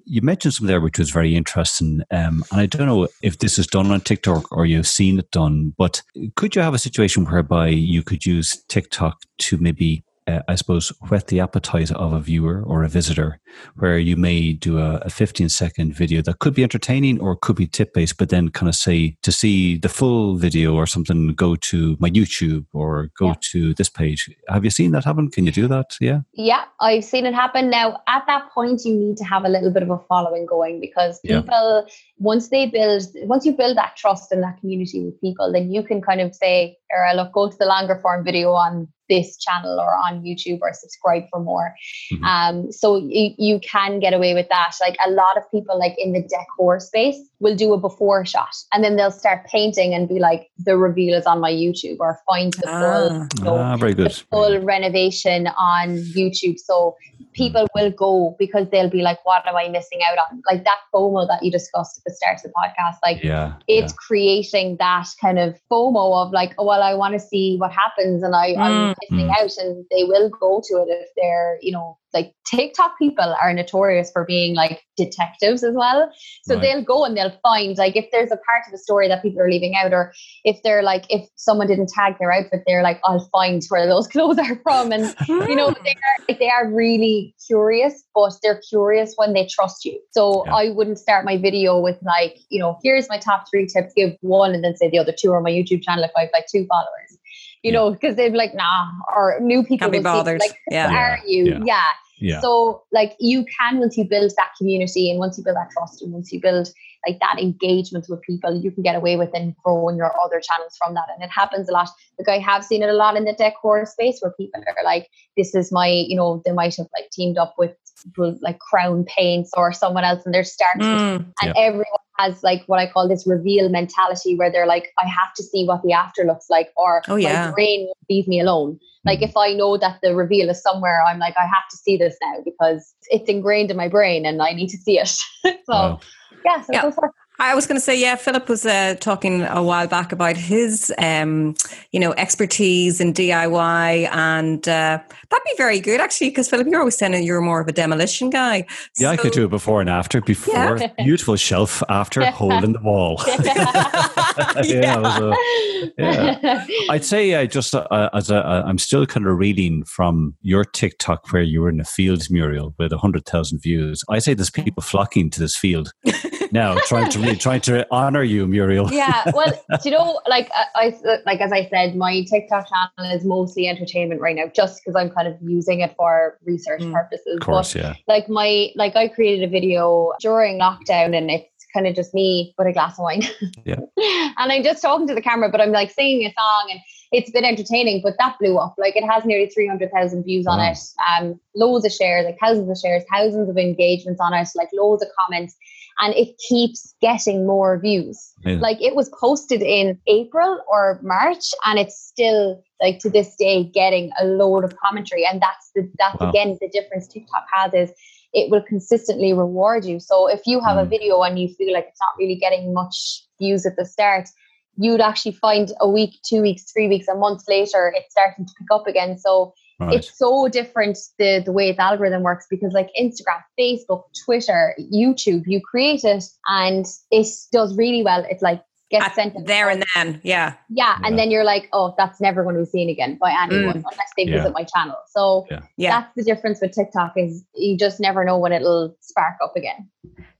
you mentioned something there which was very interesting. Um, and I don't know if this is done on TikTok or you've seen it done, but could you have a situation whereby you could use TikTok to maybe uh, I suppose, whet the appetite of a viewer or a visitor, where you may do a, a 15 second video that could be entertaining or could be tip based, but then kind of say to see the full video or something, go to my YouTube or go yeah. to this page. Have you seen that happen? Can you do that? Yeah. Yeah, I've seen it happen. Now, at that point, you need to have a little bit of a following going because people, yeah. once they build, once you build that trust in that community with people, then you can kind of say, or look, go to the longer form video on this channel or on YouTube or subscribe for more. Mm-hmm. Um, so you, you can get away with that. Like a lot of people, like in the decor space, will do a before shot and then they'll start painting and be like, the reveal is on my YouTube or find the ah. full, ah, very good. full renovation on YouTube. So people mm. will go because they'll be like, what am I missing out on? Like that FOMO that you discussed at the start of the podcast. Like yeah, it's yeah. creating that kind of FOMO of like, oh, well, I want to see what happens and I, mm. I'm missing mm. out and they will go to it if they're, you know, like TikTok people are notorious for being like detectives as well. So right. they'll go and they'll find like if there's a part of the story that people are leaving out, or if they're like if someone didn't tag their outfit, they're like, I'll find where those clothes are from. And you know, they are they are really curious, but they're curious when they trust you. So yeah. I wouldn't start my video with like, you know, here's my top three tips, give one and then say the other two on my YouTube channel if I've like two followers you know, because they'd be like, nah, or new people Can't be bothered. like, yeah. are you? Yeah. yeah. yeah. So like you can once you build that community and once you build that trust and once you build like that engagement with people, you can get away with and growing your other channels from that. And it happens a lot. Like I have seen it a lot in the decor space where people are like, this is my, you know, they might have like teamed up with like Crown Paints or someone else and they're starting mm, and yeah. everyone has like what I call this reveal mentality where they're like, I have to see what the after looks like, or oh, yeah. my brain won't leave me alone. Like if I know that the reveal is somewhere, I'm like, I have to see this now because it's ingrained in my brain and I need to see it. so wow. yeah, so yeah. I was going to say, yeah, Philip was uh, talking a while back about his, um, you know, expertise in DIY, and uh, that'd be very good actually, because Philip, you're always saying you're more of a demolition guy. Yeah, so, I could do it before and after. Before, yeah. beautiful shelf. After, hole in the wall. yeah, yeah. I'd say I uh, just uh, as a, uh, I'm still kind of reading from your TikTok where you were in a fields Muriel with hundred thousand views. I say there's people flocking to this field now, trying to trying to honor you, Muriel. yeah, well, you know, like I, like as I said, my TikTok channel is mostly entertainment right now, just because I'm kind of using it for research mm. purposes. Of course, but, yeah. Like my like I created a video during lockdown, and it's kind of just me with a glass of wine. Yeah. and I'm just talking to the camera, but I'm like singing a song and it's been entertaining, but that blew up. Like it has nearly 300,000 views on it, um, loads of shares, like thousands of shares, thousands of engagements on it, like loads of comments and it keeps getting more views. Yeah. Like it was posted in April or March, and it's still like to this day getting a load of commentary. And that's the that's wow. again the difference TikTok has is it will consistently reward you. So if you have mm. a video and you feel like it's not really getting much views at the start, you'd actually find a week, two weeks, three weeks, a month later, it's starting to pick up again. So Right. It's so different the the way the algorithm works because like Instagram, Facebook, Twitter, YouTube, you create it and it does really well. It's like gets At sent there and then, yeah. yeah. yeah. and then you're like, oh, that's never going to be seen again by anyone mm. unless they yeah. visit my channel. So yeah. yeah, that's the difference with TikTok is you just never know when it'll spark up again.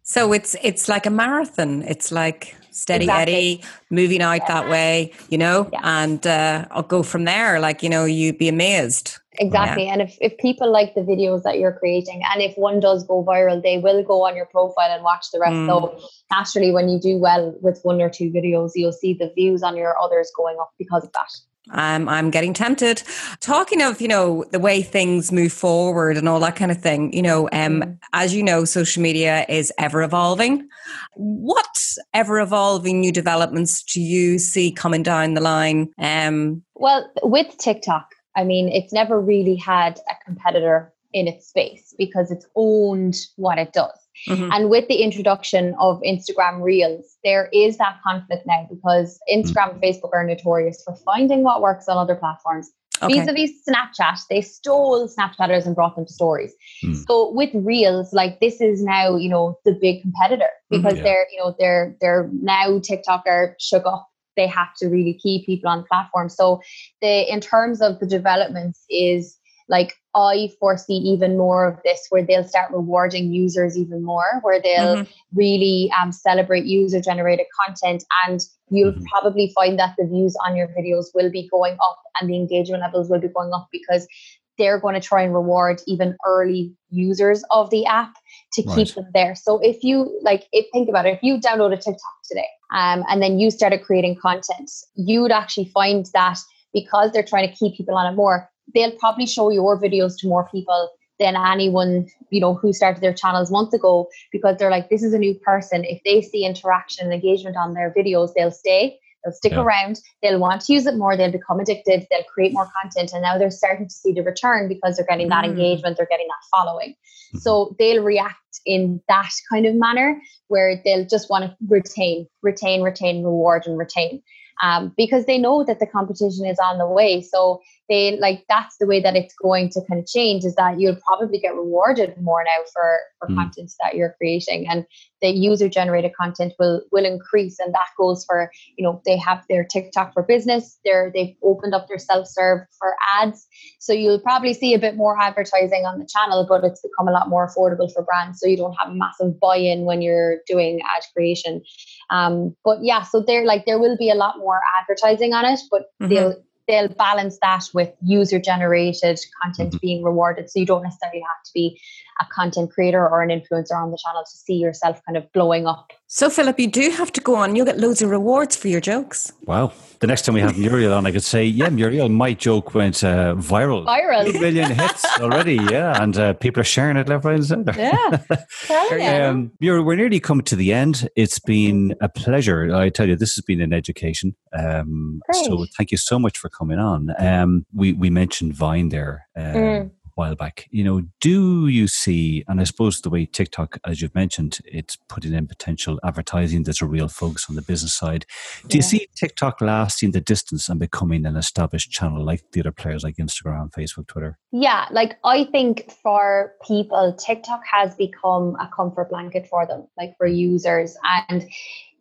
So it's it's like a marathon. It's like steady exactly. Eddie, moving out yeah. that way, you know, yeah. and uh, I'll go from there. Like you know, you'd be amazed Exactly. Yeah. And if, if people like the videos that you're creating, and if one does go viral, they will go on your profile and watch the rest. Mm. So naturally, when you do well with one or two videos, you'll see the views on your others going up because of that. I'm I'm getting tempted. Talking of you know the way things move forward and all that kind of thing. You know, um, mm. as you know, social media is ever evolving. What ever evolving new developments do you see coming down the line? Um, well, with TikTok, I mean, it's never really had a competitor in its space because it's owned what it does. Mm-hmm. And with the introduction of Instagram Reels, there is that conflict now because Instagram mm-hmm. and Facebook are notorious for finding what works on other platforms. Okay. Vis-a-vis Snapchat, they stole Snapchatters and brought them to stories. Mm. So with Reels, like this is now, you know, the big competitor mm-hmm. because yeah. they're, you know, they're they're now TikTok are shook up they have to really keep people on the platform. So the in terms of the developments is like I foresee even more of this where they'll start rewarding users even more, where they'll mm-hmm. really um, celebrate user generated content. And you'll mm-hmm. probably find that the views on your videos will be going up and the engagement levels will be going up because they're going to try and reward even early users of the app to right. keep them there. So if you like, if think about it, if you download a TikTok today um, and then you started creating content, you would actually find that because they're trying to keep people on it more, they'll probably show your videos to more people than anyone you know who started their channels months ago because they're like this is a new person if they see interaction and engagement on their videos they'll stay They'll stick yeah. around. They'll want to use it more. They'll become addicted. They'll create more content. And now they're starting to see the return because they're getting that mm. engagement. They're getting that following. Mm-hmm. So they'll react in that kind of manner where they'll just want to retain, retain, retain, reward, and retain. Um, because they know that the competition is on the way. So they like that's the way that it's going to kind of change is that you'll probably get rewarded more now for for mm. content that you're creating and the user generated content will will increase and that goes for you know they have their tiktok for business they're they've opened up their self-serve for ads so you'll probably see a bit more advertising on the channel but it's become a lot more affordable for brands so you don't have a massive buy-in when you're doing ad creation um but yeah so there like there will be a lot more advertising on it but mm-hmm. they'll they'll balance that with user generated content mm-hmm. being rewarded. So you don't necessarily have to be a content creator or an influencer on the channel to see yourself kind of blowing up. So, Philip, you do have to go on. You'll get loads of rewards for your jokes. Wow. The next time we have Muriel on, I could say, yeah, Muriel, my joke went uh, viral. Viral. Two million hits already, yeah. And uh, people are sharing it left, right, and centre. Yeah. um, Muriel, we're nearly coming to the end. It's been a pleasure. I tell you, this has been an education. Um, so, thank you so much for coming on. Um, we, we mentioned Vine there. Um, mm while back. You know, do you see, and I suppose the way TikTok, as you've mentioned, it's putting in potential advertising, that's a real focus on the business side. Do yeah. you see TikTok lasting the distance and becoming an established channel like the other players like Instagram, Facebook, Twitter? Yeah, like I think for people, TikTok has become a comfort blanket for them, like for users. And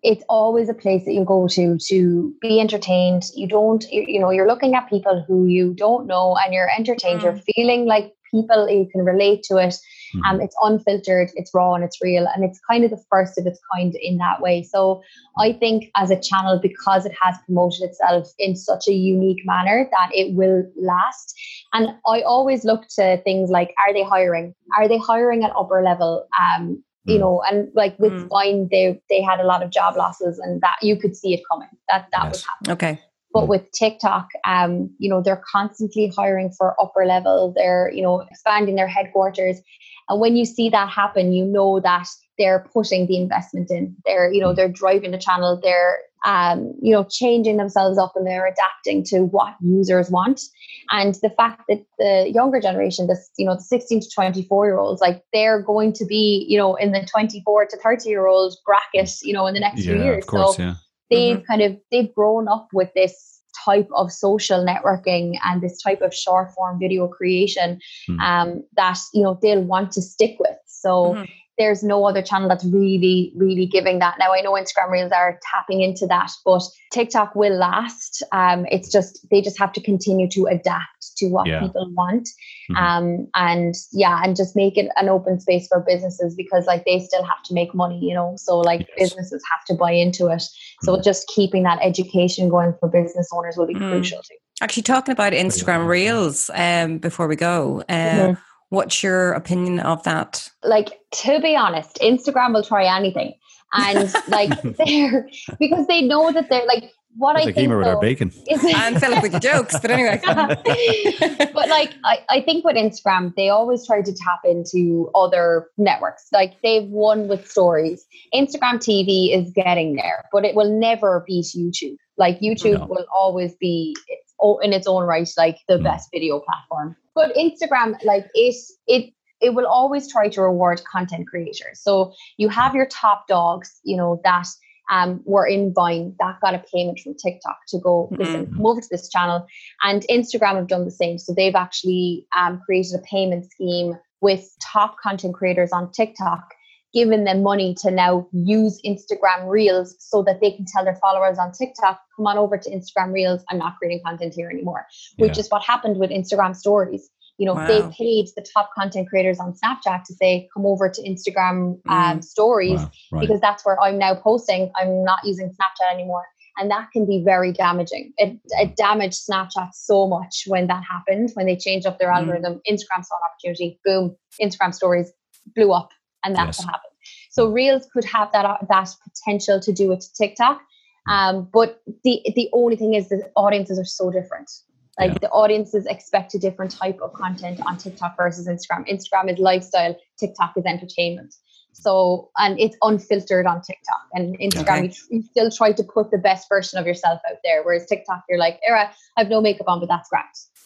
it's always a place that you go to to be entertained. You don't, you know, you're looking at people who you don't know and you're entertained. Mm. You're feeling like people, you can relate to it. Mm. Um, it's unfiltered, it's raw and it's real. And it's kind of the first of its kind in that way. So I think as a channel, because it has promoted itself in such a unique manner, that it will last. And I always look to things like, are they hiring? Are they hiring at upper level? Um, you mm. know, and like with mm. Vine, they they had a lot of job losses, and that you could see it coming. That that yes. was happening. Okay. But mm. with TikTok, um, you know, they're constantly hiring for upper level. They're you know expanding their headquarters, and when you see that happen, you know that they're putting the investment in. They're you know mm. they're driving the channel. They're um, you know, changing themselves up and they're adapting to what users want. And the fact that the younger generation, this, you know, the 16 to 24 year olds, like they're going to be, you know, in the 24 to 30 year old bracket, you know, in the next yeah, few years. Of Course, so yeah. they've mm-hmm. kind of, they've grown up with this type of social networking and this type of short form video creation mm. um, that, you know, they'll want to stick with. So, mm-hmm there's no other channel that's really, really giving that. Now I know Instagram Reels are tapping into that, but TikTok will last. Um, it's just they just have to continue to adapt to what yeah. people want. Mm-hmm. Um, and yeah, and just make it an open space for businesses because like they still have to make money, you know. So like yes. businesses have to buy into it. So mm-hmm. just keeping that education going for business owners will be mm-hmm. crucial too. Actually, talking about Instagram Reels um, before we go, uh, mm-hmm. What's your opinion of that? Like, to be honest, Instagram will try anything. And like, they're because they know that they're like, what I think with our bacon is and Philip with jokes. But anyway, but like I, I think with Instagram, they always try to tap into other networks. Like they've won with stories. Instagram TV is getting there, but it will never beat YouTube. Like YouTube no. will always be its, in its own right, like the mm. best video platform. But Instagram, like it, it it will always try to reward content creators. So you have your top dogs, you know, that um, were in Vine that got a payment from TikTok to go mm-hmm. listen, come over to this channel. And Instagram have done the same. So they've actually um, created a payment scheme with top content creators on TikTok, giving them money to now use Instagram Reels so that they can tell their followers on TikTok, come on over to Instagram Reels. I'm not creating content here anymore, which yeah. is what happened with Instagram stories you know wow. they paid the top content creators on snapchat to say come over to instagram um, mm. stories wow. right. because that's where i'm now posting i'm not using snapchat anymore and that can be very damaging it, it damaged snapchat so much when that happened when they changed up their mm. algorithm instagram saw an opportunity boom instagram stories blew up and that's yes. what happened so reels could have that uh, that potential to do it to tiktok um, but the the only thing is the audiences are so different like yeah. the audiences expect a different type of content on TikTok versus Instagram. Instagram is lifestyle, TikTok is entertainment. So, and it's unfiltered on TikTok and Instagram. Okay. You, you, still try to put the best version of yourself out there. Whereas TikTok, you're like, Era, I have no makeup on, but that's great.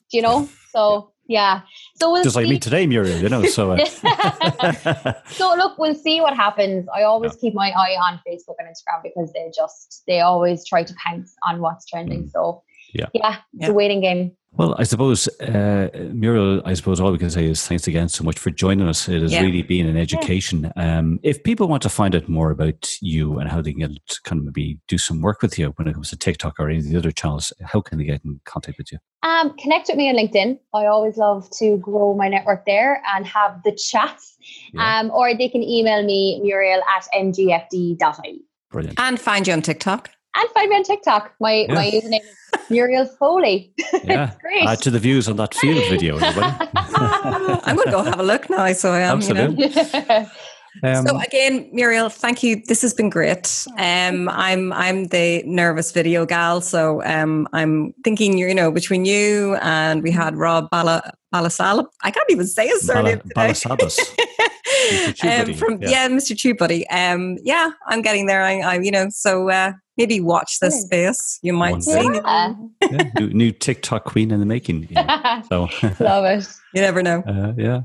Do you know? So, yeah. So we'll just see. like me today, Muriel. You know. So. Uh. so look, we'll see what happens. I always yeah. keep my eye on Facebook and Instagram because they just they always try to pounce on what's trending. Mm. So yeah, yeah, it's yeah. a waiting game. Well, I suppose, uh, Muriel, I suppose all we can say is thanks again so much for joining us. It has yeah. really been an education. Um, if people want to find out more about you and how they can get, kind of maybe do some work with you when it comes to TikTok or any of the other channels, how can they get in contact with you? Um, connect with me on LinkedIn. I always love to grow my network there and have the chats. Yeah. Um, or they can email me, Muriel at mgfd.ie. Brilliant. And find you on TikTok. And find me on TikTok. My, yeah. my username is Muriel Foley. Yeah, great. Add to the views on that field video, I'm going to go have a look now. So I am. Absolutely. You know? Um, so again, Muriel, thank you. This has been great. Um, I'm I'm the nervous video gal, so um, I'm thinking you know between you and we had Rob Bala Balasala. I can't even say his surname Bala, today. um, from yeah. yeah, Mr. Chew Buddy. Um, yeah, I'm getting there. I, I you know, so uh, maybe watch this space. You might see yeah. yeah. New, new, TikTok queen in the making. You know. so love it. You never know. Uh, yeah.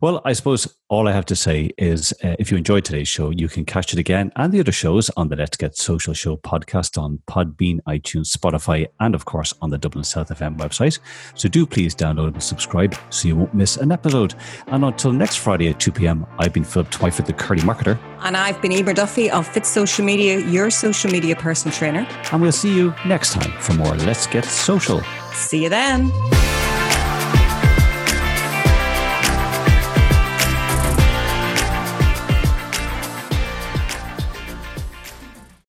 Well, I suppose all I have to say is uh, if you enjoyed today's show, you can catch it again and the other shows on the Let's Get Social Show podcast on Podbean, iTunes, Spotify, and of course on the Dublin South FM website. So do please download and subscribe so you won't miss an episode. And until next Friday at 2 p.m., I've been Philip Twyford, the Curly Marketer. And I've been Emer Duffy of Fit Social Media, your social media personal trainer. And we'll see you next time for more Let's Get Social. See you then.